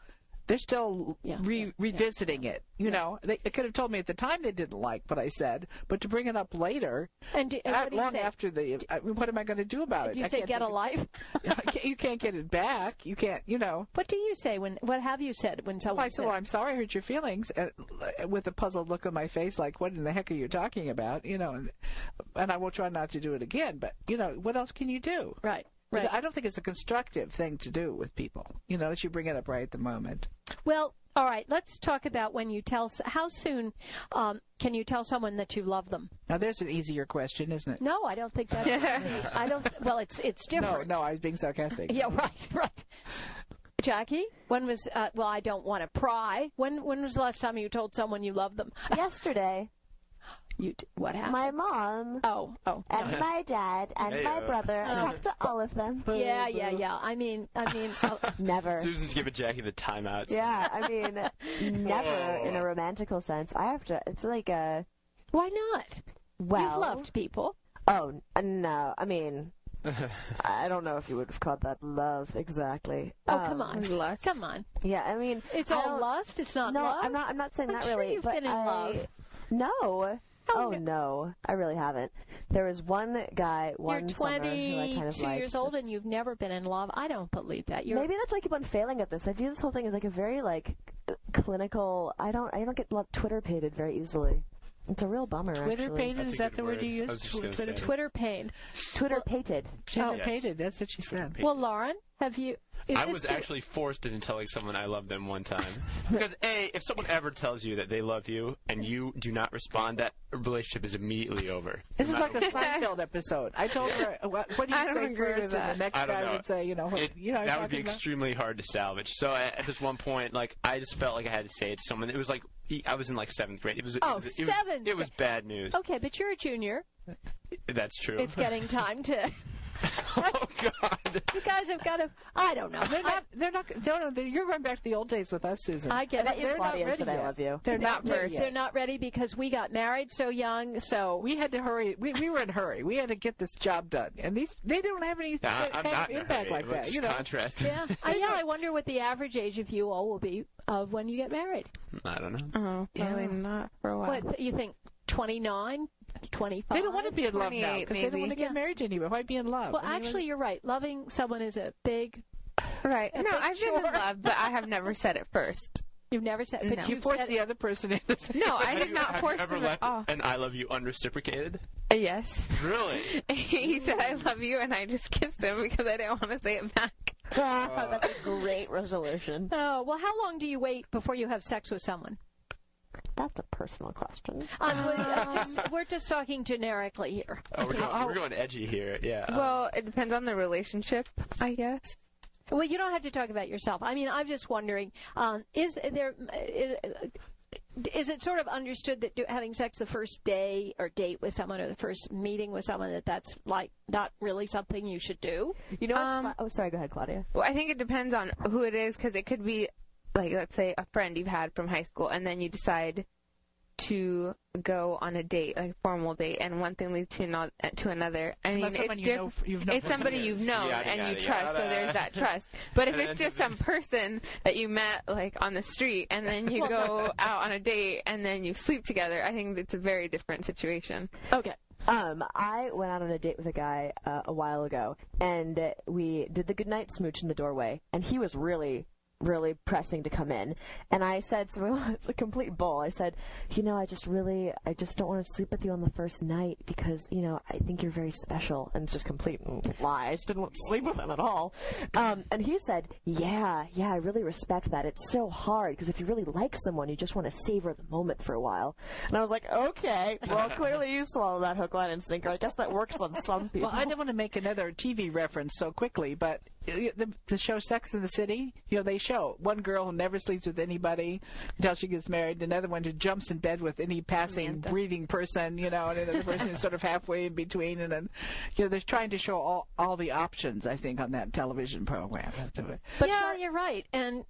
they're still Yeah. re- revisiting it. You know, they, they could have told me at the time they didn't like what I said, but to bring it up later, And, do, and not what do you long say? after the, I mean, what am I going to do about it? Do you I say get a life? can't- you can't get it back. You can't, you know. What do you say when? What have you said when someone? Well, I said, well, I'm sorry I hurt your feelings, and, uh, with a puzzled look on my face, like, what in the heck are you talking about? You know, and, and I will try not to do it again. But you know, what else can you do? right, right. I don't think it's a constructive thing to do with people. You know, that you bring it up right at the moment. Well, all right. Let's talk about when you tell. How soon um, can you tell someone that you love them? Now, there's an easier question, isn't it? No, I don't think that's easy. I don't. Well, it's it's different. No, no, I was being sarcastic. Yeah, right, right. Jackie, when was? Uh, well, I don't want to pry. When when was the last time you told someone you loved them? Yesterday, You d- what happened? my mom oh, oh. and my dad and my Heyo. brother, I talked to all of them. Yeah, yeah, yeah. I mean, I mean, uh, Never. Susan's giving Jackie the timeouts. Yeah, I mean, never Whoa. in a romantical sense. I have to. It's like a why not? well. You've loved people. Oh no, I mean, I don't know if you would have called that love exactly. Oh, Um, come on, Lust. come on. Yeah, I mean, It's I all don't- lust. It's not No, love. I'm not. I'm not saying I'm that sure really. you've but been in I, love. No. Oh, Oh, no. no. I really haven't. There was one guy, You're one summer who I kind of 22 liked. years old and you've never been in love. I don't believe that. You're Maybe that's why I keep on failing at this. I view this whole thing as like a very like clinical. I don't. I don't get lo- twitterpated very easily. It's a real bummer. Twitter actually. pated That's is that the word word. you I used? just Twitter, say. Twitter pain. twitterpated. Twitter oh. Yes. pated. That's what she said. Well, Lauren, have you? I was too- actually forced into telling someone I love them one time. because A, if someone ever tells you that they love you and you do not respond, that relationship is immediately over. This is like matter a Seinfeld episode. I told her, what, what do you I don't say agree with first? And the next guy know. would say, you know, what, It, you know, that would be about? extremely hard to salvage. So at, at this one point, like I just felt like I had to say it to someone. It was like I was in like seventh grade. It was. Oh, it was, it was, It was bad news. Okay, but you're a junior. That's true. It's getting time to. oh God. You guys have got to. I don't know. They're not. They're not. No, no. You're going back to the old days with us, Susan. I get bet it. They're not ready said I love you. They're not They're, ready they're not ready because we got married so young. So We had to hurry. We, we were in a hurry. We had to get this job done, and these they don't have any Nah, kind I'm not in a impact like that. You know, contrast. yeah, I, yeah. I wonder what the average age of you all will be of when you get married. I don't know. Oh, probably Yeah. not for a while. What you think? 29, 25? they don't want to be in love now because they don't want to maybe. get married to anybody. Why be in love? Well, I mean, actually, you're right. Loving someone is a big. Right. A No, big I've been in love, but I have never said it first. You've never said, but No. you you've force the other person into saying No, I did not force you ever him at all. an "I love you" unreciprocated? Uh, Yes. Really? he said, I love you, and I just kissed him because I didn't want to say it back. That's a great resolution. Oh well, how long do you wait before you have sex with someone? That's a personal question. Um, we- uh, just- we're just talking generically here. Oh, we're, going, we're going edgy here. Yeah. um, Well, it depends on the relationship, I guess. Well, you don't have to talk about yourself. I mean, I'm just wondering: um, is there is, is it sort of understood that do, having sex the first day or date with someone or the first meeting with someone that that's like not really something you should do? You know what's Um, fu- Oh, sorry. Go ahead, Claudia. Well, I think it depends on who it is because it could be, like, let's say a friend you've had from high school, and then you decide to go on a date, like a formal date, and one thing leads to, not, to another. I mean, Unless it's someone you know, you've known it's somebody years. you've known Yada, and you yada, trust, so there's that trust. But if it's just some person that you met like on the street and then you go out on a date and then you sleep together, I think it's a very different situation. Okay. Um, I went out on a date with a guy uh, a while ago, and uh, we did the goodnight smooch in the doorway, and he was really, really pressing to come in. And I said, so it's a complete bull. I said, you know, I just really, I just don't want to sleep with you on the first night because, you know, I think you're very special. And it's just complete lie. I just didn't want to sleep with him at all. Um, and he said, yeah, yeah, I really respect that. It's so hard because if you really like someone, you just want to savor the moment for a while. And I was like, okay, well, clearly you swallow that hook, line, and sinker. I guess that works on some people. Well, I didn't want to make another TV reference so quickly, but the, the show Sex and the City, you know, they show one girl who never sleeps with anybody until she gets married, another one who jumps in bed with any passing Samantha. breathing person, you know, and another person is sort of halfway in between, and then, you know, they're trying to show all all the options, I think, on that television program. But yeah, you're right. And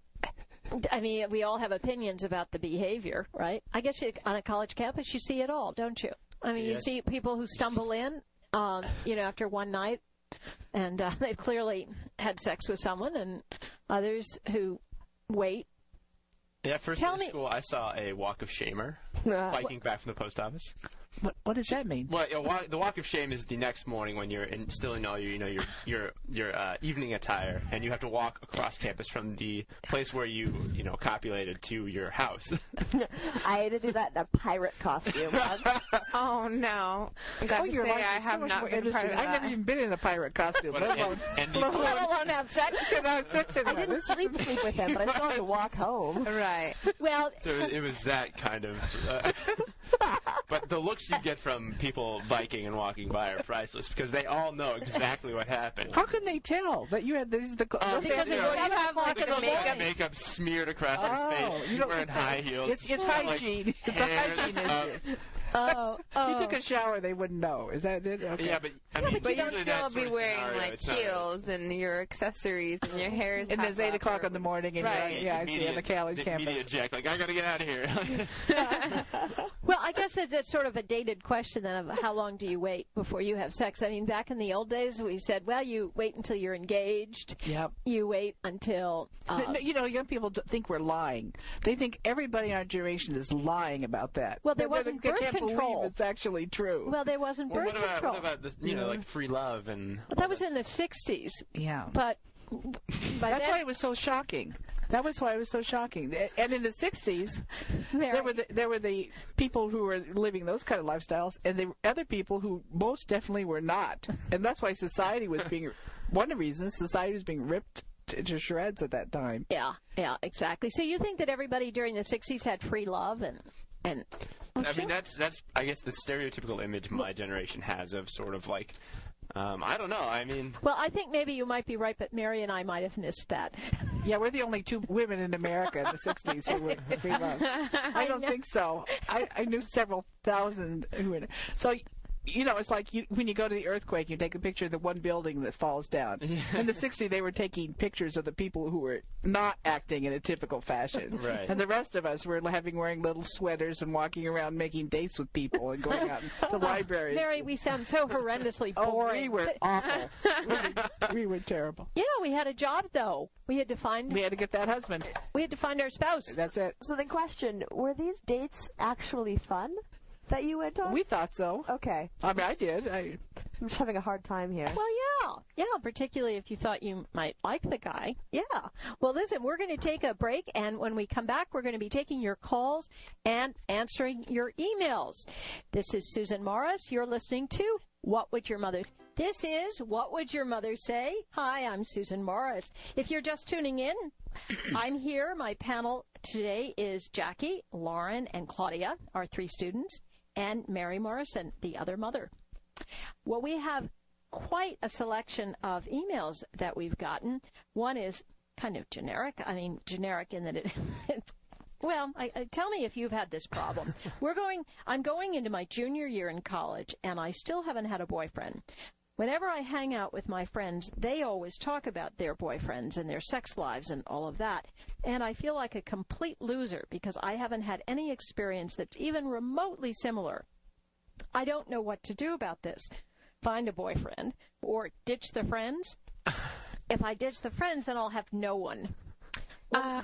I mean, we all have opinions about the behavior, right? I guess you, on a college campus, you see it all, don't you? I mean, you see people who stumble in, um, you know, after one night, and uh, they've clearly had sex with someone, and others who wait Yeah, first Tell day me- of school, I saw a walk of shamer Uh, biking back from the post office. What, what does that mean? Well, walk, the walk of shame is the next morning when you're in, still in all your, you know, your your your uh, evening attire, and you have to walk across campus from the place where you, you know, copulated to your house. I had to do that in a pirate costume. Oh no! I got oh, to say, I have so not been part interesting. of I've never even been in a pirate costume. But- let alone, and, and Let alone have sex. could have sex I one. didn't This- sleep sleep with him, but I still had to walk home. Right. Well, so it was that kind of. Uh, but the looks you get from people biking and walking by are priceless because they all know exactly what happened. How can they tell that you had these the? Um, because are- it's Yeah. have, o'clock like, a the makeup- Makeup smeared across her Oh, face. you She's don't- wearing high heels. It's, it's She's like, hygiene. it's a hygiene issue. Oh, If oh. you took a shower, they wouldn't know. Is that it? Okay. Yeah, but I mean, But you'll usually still be wearing scenario, like it's not heels and your accessories and your hair is and it's eight o'clock or- in the morning, and Right. you're, yeah, I see on the college the campus. Immediate jack, like I gotta get out of here. Well, I guess that that's sort of a dated question then of how long do you wait before you have sex? I mean, back in the old days, we said, well, you wait until you're engaged. Yep. You wait until. Uh, No, you know, young people think we're lying. They think everybody in our generation is lying about that. Well, there They- they- wasn't they birth can't believe control. it's actually true. well, there wasn't well, birth what about control. what about the, you know like free love and? but that was in the '60s. yeah. But by That's then, why it was so shocking. That was why it was so shocking. And in the '60s, Mary, there were the, there were the people who were living those kind of lifestyles, and the other people who most definitely were not. And that's why society was being one of the reasons society was being ripped to, to shreds at that time. yeah, yeah, exactly. So you think that everybody during the '60s had free love and and I mean, that's that's I guess the stereotypical image my generation has of sort of like, um, I don't know. I mean, well, I think maybe you might be right, but Mary and I might have missed that. Yeah, we're the only two women in America in the '60s who were free love. I don't think so. I, I knew several thousand who were. So, you know, it's like you, when you go to the earthquake, you take a picture of the one building that falls down. In the '60s, they were taking pictures of the people who were not acting in a typical fashion, Right. and the rest of us were having wearing little sweaters and walking around making dates with people and going out to libraries. Mary, we sound so horrendously oh, boring. we were But- awful. Really, we were terrible. yeah, we had a job though. We had to find We had to get that husband. we had to find our spouse. That's it. So the question: Were these dates actually fun that you went on? We thought so. okay. I mean, I did. I, I'm just having a hard time here. Well, yeah, yeah. Particularly if you thought you might like the guy. Yeah. Well, listen, we're going to take a break, and when we come back, we're going to be taking your calls and answering your emails. This is Susan Morris. You're listening to What Would Your Mother? This is What Would Your Mother Say? Hi, I'm Susan Morris. If you're just tuning in, I'm here. My panel today is Jackie, Lauren, and Claudia, our three students, and Mary Morrison, the other mother. Well, we have quite a selection of emails that we've gotten. One is kind of generic. I mean, generic in that it, it's well, I, I, tell me if you've had this problem. We're going. I'm going into my junior year in college, and I still haven't had a boyfriend. Whenever I hang out with my friends, they always talk about their boyfriends and their sex lives and all of that. And I feel like a complete loser because I haven't had any experience that's even remotely similar. I don't know what to do about this. Find a boyfriend or ditch the friends. If I ditch the friends, then I'll have no one. Uh,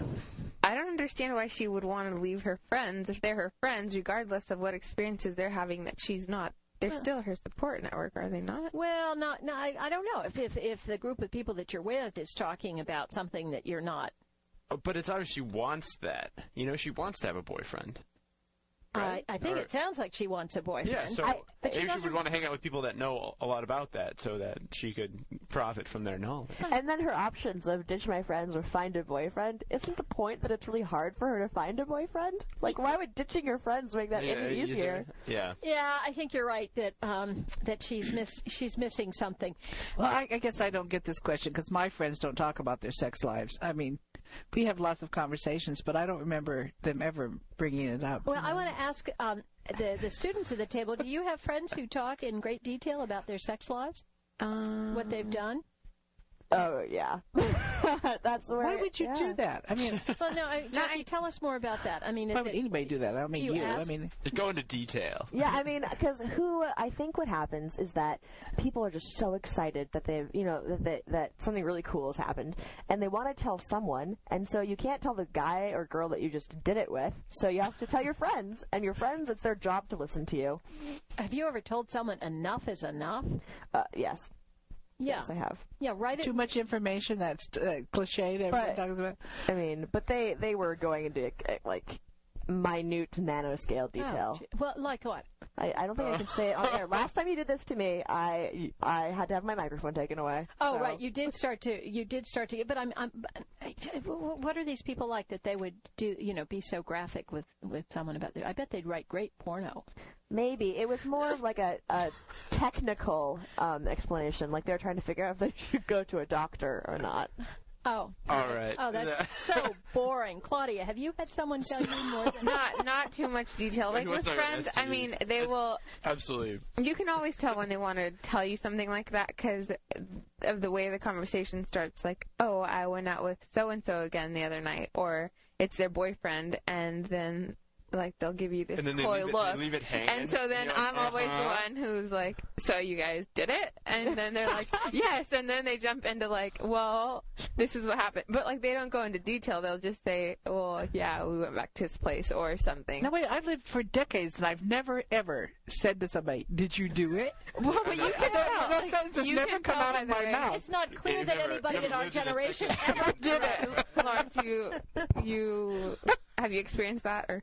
I don't understand why she would want to leave her friends if they're her friends, regardless of what experiences they're having that she's not. They're still her support network, are they not? Well, not, no, I, I don't know. If, if if the group of people that you're with is talking about something that you're not, but it's obvious she wants that. You know, she wants to have a boyfriend. I, Right? I think Or- it sounds like she wants a boyfriend. Yeah, so I- but she maybe she doesn't- would want to hang out with people that know a lot about that, so that she could profit from their knowledge. And then her options of ditch my friends or find a boyfriend. Isn't the point that it's really hard for her to find a boyfriend? Like, why would ditching her friends make that any easier? Yeah. Yeah, I think you're right that um, that she's miss she's missing something. Well, I, I guess I don't get this question because my friends don't talk about their sex lives. I mean, we have lots of conversations, but I don't remember them ever bringing it up. Well, I want to ask um, the the students at the table. Do you have friends who talk in great detail about their sex lives, Um, what they've done? Oh yeah, that's the way. Why would you yeah. do that? I mean, Well, no, I, Jackie, tell us more about that. I mean, is why would it, anybody do that? I don't mean do you you. I mean, Go into detail. Yeah, I mean, because who I think what happens is that people are just so excited that they've, you know, that, that that something really cool has happened, and they want to tell someone, and so you can't tell the guy or girl that you just did it with, so you have to tell your friends, and your friends, it's their job to listen to you. have you ever told someone enough is enough? Uh, yes, Yeah, yes, I have. yeah. Write it. too much information. That's uh, cliche that everyone But- talks about. I mean, but they they were going into like minute nanoscale Oh, detail. gee. well, like what? I, I don't think I can say it on air. Last time you did this to me, I I had to have my microphone taken away. Oh, So- right. You did start to. You did start to get. But I'm. I'm what are these people like that they would do? You know, be so graphic with with someone about. Their, I bet they'd write great porno. Maybe it was more of like a, a technical um, explanation, like they're trying to figure out if they should go to a doctor or not. Oh. All right. Oh, that's so boring. Claudia, have you had someone tell you more than not not too much detail. Like with our friends, I mean, they That's- will. Absolutely. You can always tell when they want to tell you something like that because of the way the conversation starts. Like, oh, I went out with so and so again the other night, or it's their boyfriend, and then like they'll give you this And then they coy leave it, look. they leave it hanging. and so then You're I'm like, always uh-huh. the one who's like, "So you guys did it?" And then they're like, "Yes." And then they jump into like, "Well, this is what happened." But like they don't go into detail. They'll just say, "Well, yeah, we went back to his place" or something. No, wait. I've lived for decades, and I've never ever said to somebody, "Did you do it?" well, but you can That- tell. that sentence has You never come out of my way- mouth. It's not clear You've that never- anybody in our lived in a generation ever did it. Lawrence, you you have you experienced that or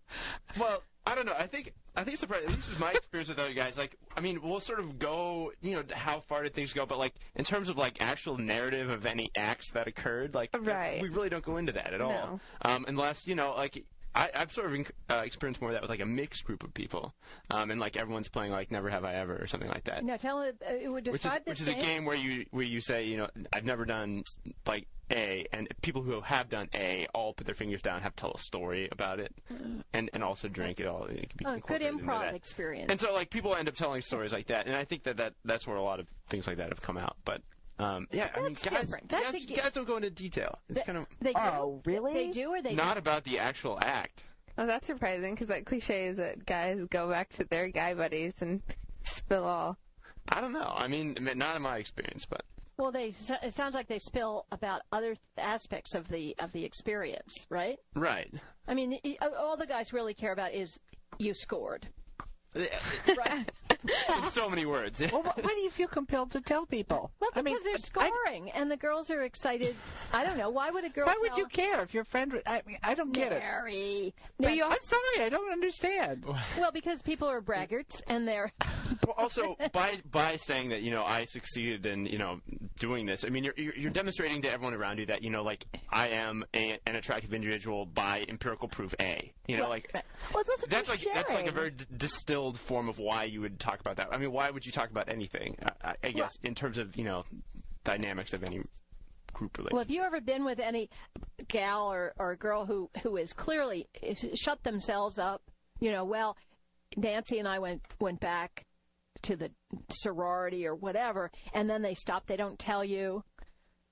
Well, I don't know. I think I think it's surprising. At least with my experience with other guys, like I mean, we'll sort of go, you know, how far did things go? But like in terms of like actual narrative of any acts that occurred, like Right. we really don't go into that at all. No. Um, unless you know, like. I, I've sort of uh, experienced more of that with like a mixed group of people, um, and like everyone's playing like Never Have I Ever or something like that. No, tell it. Uh, it would which is describe which this is a game where you where you say you know I've never done like A, and people who have done A all put their fingers down, have to tell a story about it, and and also drink it all. It can be Oh, good improv experience. And so like people end up telling stories like that, and I think that, that that's where a lot of things like that have come out. But um, yeah, I mean That's guys, different. That's guys, a g- guys don't go into detail. It's kind of They do. Oh, really? They do, or they not about the actual act. Oh, that's surprising because that cliche is that guys go back to their guy buddies and spill all. I don't know. I mean, not in my experience, but Well, they. It sounds like they spill about other th- aspects of the of the experience, right? right. I mean, i- all the guys really care about is you scored, right? in so many words. Well, wh- why do you feel compelled to tell people? Well, I mean, because they're I- scoring, and the girls are excited. I don't know. Why would a girl? why would you care if your friend? would- I mean, I don't get it. Mary. But I'm sorry, I don't understand. Well, because people are braggarts, and they're. well, also by by saying that you know I succeeded in you know doing this, I mean you're you're you're demonstrating to everyone around you that you know like I am a, an attractive individual by empirical proof A. You know, like Well, it's also that's just like that's like a very d- distilled form of why you would talk about that. I mean, why would you talk about anything? I, I- guess in terms of you know dynamics of any group relationship. Well, have you ever been with any gal or, or girl who who is clearly shut themselves up? You know, well, Nancy and I went went back to the sorority or whatever, and then they stop. They don't tell you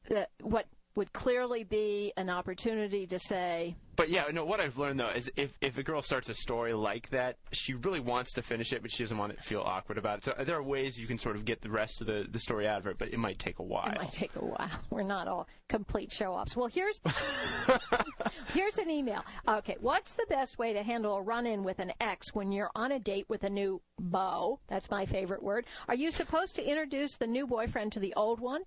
that what would clearly be an opportunity to say, But yeah, no. What I've learned though is if if a girl starts a story like that, she really wants to finish it, but she doesn't want it to feel awkward about it. So uh, there are ways you can sort of get the rest of the, the story out of it, but it might take a while. It might take a while. We're not all complete show offs. Well, here's here's an email. Okay, what's the best way to handle a run in with an ex when you're on a date with a new beau? That's my favorite word. Are you supposed to introduce the new boyfriend to the old one?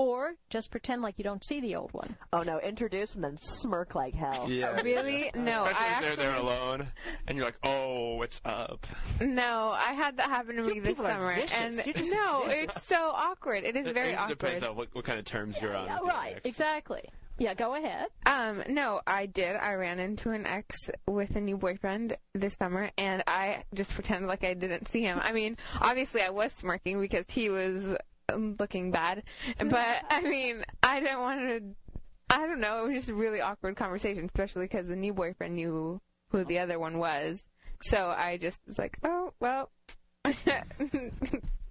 Or just pretend like you don't see the old one. Oh no, introduce and then smirk like hell. Yeah. Really? No, I Especially if actually they're there alone, and you're like, "Oh, what's up?" no. I had that happen to me You this summer, and no, it's so awkward. It is very awkward. it awkward. depends on what, what kind of terms you're on. Yeah, right, ex. exactly. Yeah, go ahead. Um, no, I did. I ran into an ex with a new boyfriend this summer, and I just pretended like I didn't see him. I mean, obviously, I was smirking because he was Um, looking bad, but I mean, I didn't want to. I don't know. It was just a really awkward conversation, especially because the new boyfriend knew who the other one was. So I just was like, oh well.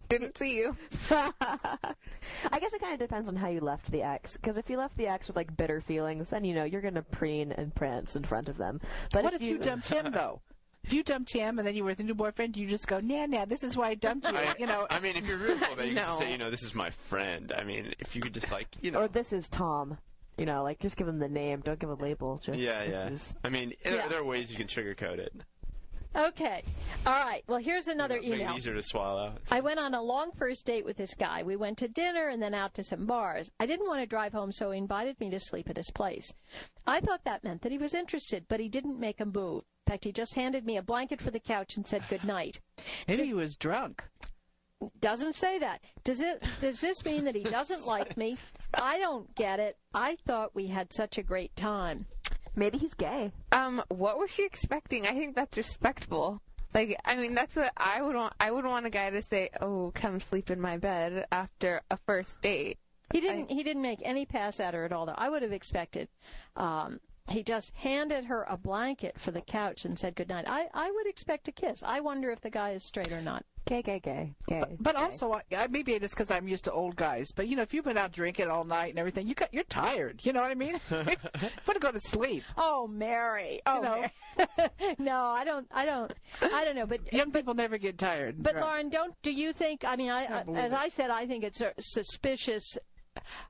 Didn't see you. I guess it kind of depends on how you left the ex. Because if you left the ex with like bitter feelings, then you know you're gonna preen and prance in front of them. But what if you dumped him though? If you dumped him and then you were with a new boyfriend, you just go, nah, nah, this is why I dumped you. I, you know, I mean, if you're real about it, you No. can say, you know, this is my friend. I mean, if you could just like, you know, or this is Tom. You know, like just give him the name. Don't give a label. Just yeah, this yeah. is- I mean, there, Yeah. there are ways you can sugarcoat it. Okay. All right. Well, here's another Make it email. easier to swallow. I went on a long first date with this guy. We went to dinner and then out to some bars. I didn't want to drive home, so he invited me to sleep at his place. I thought that meant that he was interested, but he didn't make a move. In fact, he just handed me a blanket for the couch and said good night. maybe he was drunk. Doesn't say that. Does it? Does this mean that he doesn't like me? I don't get it. I thought we had such a great time. Maybe he's gay. Um, what was she expecting? I think that's respectful. Like, I mean, that's what I would want. I would want a guy to say, "Oh, come sleep in my bed" after a first date. He didn't. He didn't make any pass at her at all. Though I would have expected. Um, he just handed her a blanket for the couch and said goodnight. I, I would expect a kiss. I wonder if the guy is straight or not. Gay, gay, gay, gay. But also, I, I- maybe it's because I'm used to old guys. But you know, if you've been out drinking all night and everything, you got you're tired. You know what I mean? want to go to sleep. Oh, Mary. Oh, You know. Mary. no, I don't. I don't. I don't know. But Young people never get tired. But Right. Lauren, don't do you think? I mean, I, I as it. I said, I think it's uh, suspicious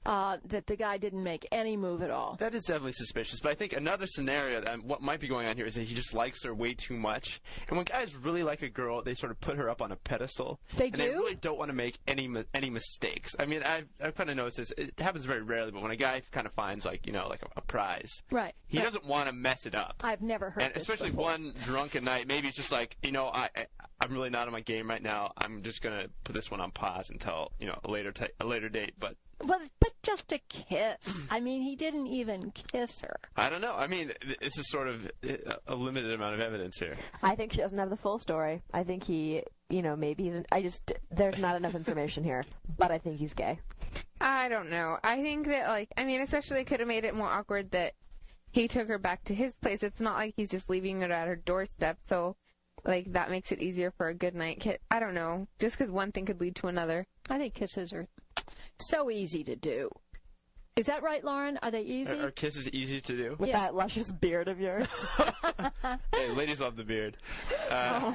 uh, that the guy didn't make any move at all. That is definitely suspicious. But I think another scenario, that, um, what might be going on here, is that he just likes her way too much. And when guys really like a girl, they sort of put her up on a pedestal. They and They really don't want to make any any mistakes. I mean, I've, I've kind of noticed this. It happens very rarely, but when a guy kind of finds like you know like a, a prize, Right. he right. doesn't want to mess it up. I've never heard and especially before. one drunken night, maybe it's just like you know I, I I'm really not on my game right now. I'm just gonna put this one on pause until you know a later ta- a later date. But Well, but just a kiss. I mean, he didn't even kiss her. I don't know. I mean, th- this is sort of uh, a limited amount of evidence here. I think she doesn't have the full story. I think he, you know, maybe he's. I just there's not enough information here, but I think he's gay. I don't know. I think that, like, I mean, especially could have made it more awkward that he took her back to his place. It's not like he's just leaving her at her doorstep. So, like, that makes it easier for a good night kiss. I don't know. Just because one thing could lead to another. I think kisses are so easy to do. Is that right, Lauren? Are they easy? Are, are kisses easy to do? With Yeah. that luscious beard of yours. hey, ladies love the beard. Uh,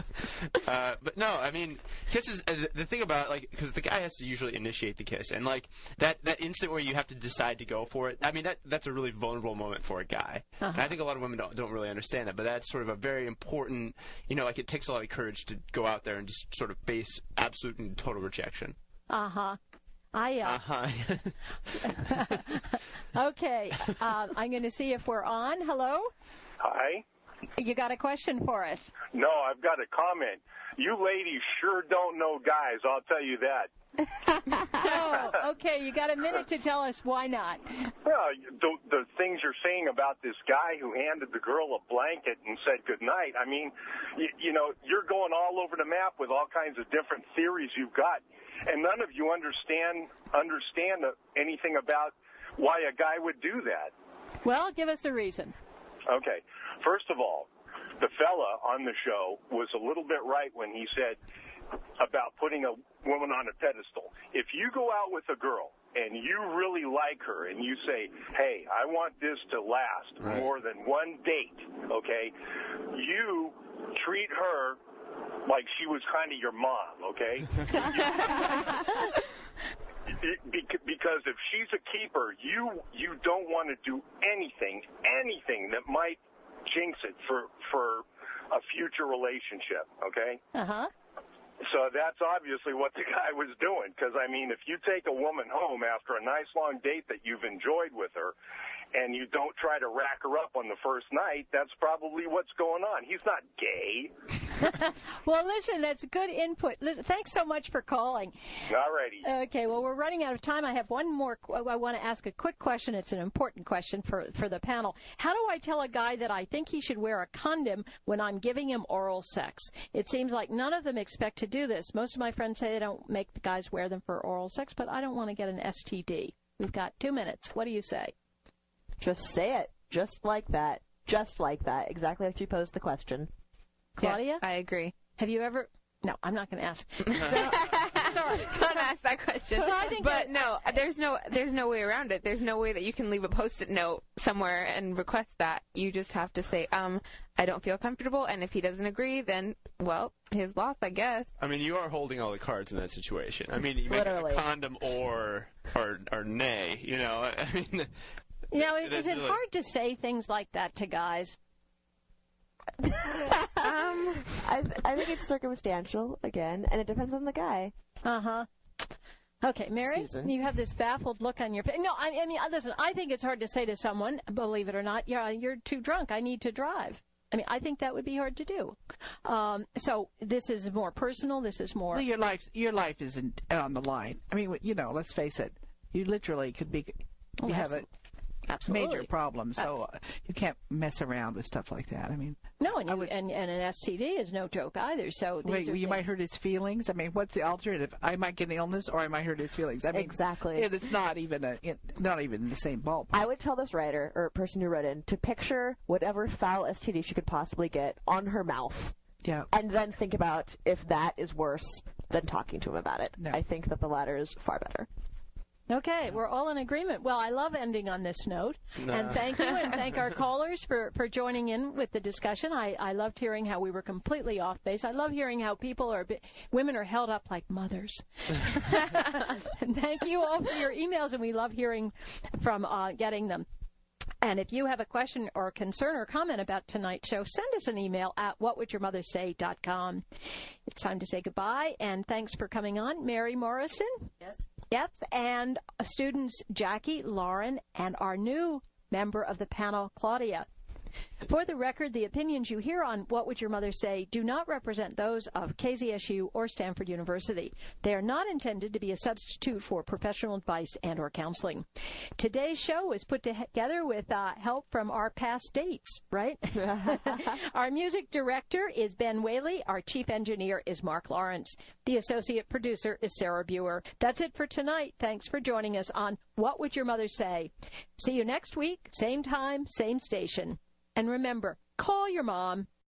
uh, but no, I mean, kisses. Uh, the, the thing about like, because the guy has to usually initiate the kiss, and like that that instant where you have to decide to go for it. I mean, that that's a really vulnerable moment for a guy, and I think a lot of women don't don't really understand that. But that's sort of a very important. You know, like it takes a lot of courage to go out there and just sort of face absolute and total rejection. Uh huh. I uh, Uh huh. okay. Um, I'm going to see if we're on. Hello. Hi. You got a question for us? No, I've got a comment. You ladies sure don't know guys. I'll tell you that. Oh, okay. You got a minute to tell us why not. Well, the, the things you're saying about this guy who handed the girl a blanket and said goodnight, I mean, you, you know, you're going all over the map with all kinds of different theories you've got, and none of you understand understand anything about why a guy would do that. Well, give us a reason. Okay. First of all, the fella on the show was a little bit right when he said about putting a woman on a pedestal. If you go out with a girl and you really like her and you say, "Hey, I want this to last Right. more than one date," okay? You treat her like she was kind of your mom, okay? Because if she's a keeper, you you don't want to do anything, anything that might jinx it for for a future relationship. Okay, Uh huh. so that's obviously what the guy was doing. Because I mean, if you take a woman home after a nice long date that you've enjoyed with her, and you don't try to rack her up on the first night, that's probably what's going on. He's not gay. Well, listen, that's good input. Listen, thanks so much for calling. Alrighty. Okay, well, we're running out of time. I have one more. qu- I want to ask a quick question. It's an important question for for the panel. How do I tell a guy that I think he should wear a condom when I'm giving him oral sex? It seems like none of them expect to do this. Most of my friends say they don't make the guys wear them for oral sex, but I don't want to get an STD. We've got two minutes. What do you say? Just say it, just like that, just like that, exactly like you posed the question. Claudia? I agree. Have you ever No, I'm not going to ask. Sorry, don't ask that question. But I think but that- no, there's no there's no way around it. There's no way that you can leave a post-it note somewhere and request that. You just have to say, um, I don't feel comfortable, and if he doesn't agree, then well, his loss, I guess. I mean, you are holding all the cards in that situation. I mean, you make Literally. a condom or or or nay. You know, I mean, You know, It is is it really- hard to say things like that to guys? Um, I, I think it's circumstantial again, and it depends on the guy. Uh huh. Okay, Mary, Susan. you have this baffled look on your face. No, I, I mean, uh, listen, I think it's hard to say to someone, believe it or not, yeah, you're too drunk. I need to drive. I mean, I think that would be hard to do. Um, so this is more personal. This is more. Well, your life, your life isn't on the line. I mean, you know, let's face it. You literally could be, Oh, you have a absolutely. major problem, so uh, you can't mess around with stuff like that. I mean, No, and, you, would- and and an STD is no joke either. So these wait, are you things- might hurt his feelings. I mean, what's the alternative? I might get an illness, or I might hurt his feelings. I mean, Exactly. it- It's not even a, it, not even in the same ballpark. I would tell this writer or person who wrote in to picture whatever foul STD she could possibly get on her mouth, yeah. and then think about if that is worse than talking to him about it. No. I think that the latter is far better. Okay, we're all in agreement. Well, I love ending on this note. And thank you, and thank our callers for, for joining in with the discussion. I, I loved hearing how we were completely off base. I love hearing how people are, women are held up like mothers. and thank you all for your emails, and we love hearing from uh, getting them. And if you have a question or concern or comment about tonight's show, send us an email at whatwouldyourmothersay.com. It's time to say goodbye, and thanks for coming on, Mary Morrison. Yes. Yep, and students Jackie, Lauren, and our new member of the panel, Claudia. For the record, the opinions you hear on What Would Your Mother Say do not represent those of KZSU or Stanford University. They are not intended to be a substitute for professional advice and or counseling. Today's show was put together with uh, help from our past dates, right? our music director is Ben Whaley. Our chief engineer is Mark Lawrence. The associate producer is Sarah Buer. That's it for tonight. Thanks for joining us on What Would Your Mother Say? See you next week, same time, same station. And remember, call your mom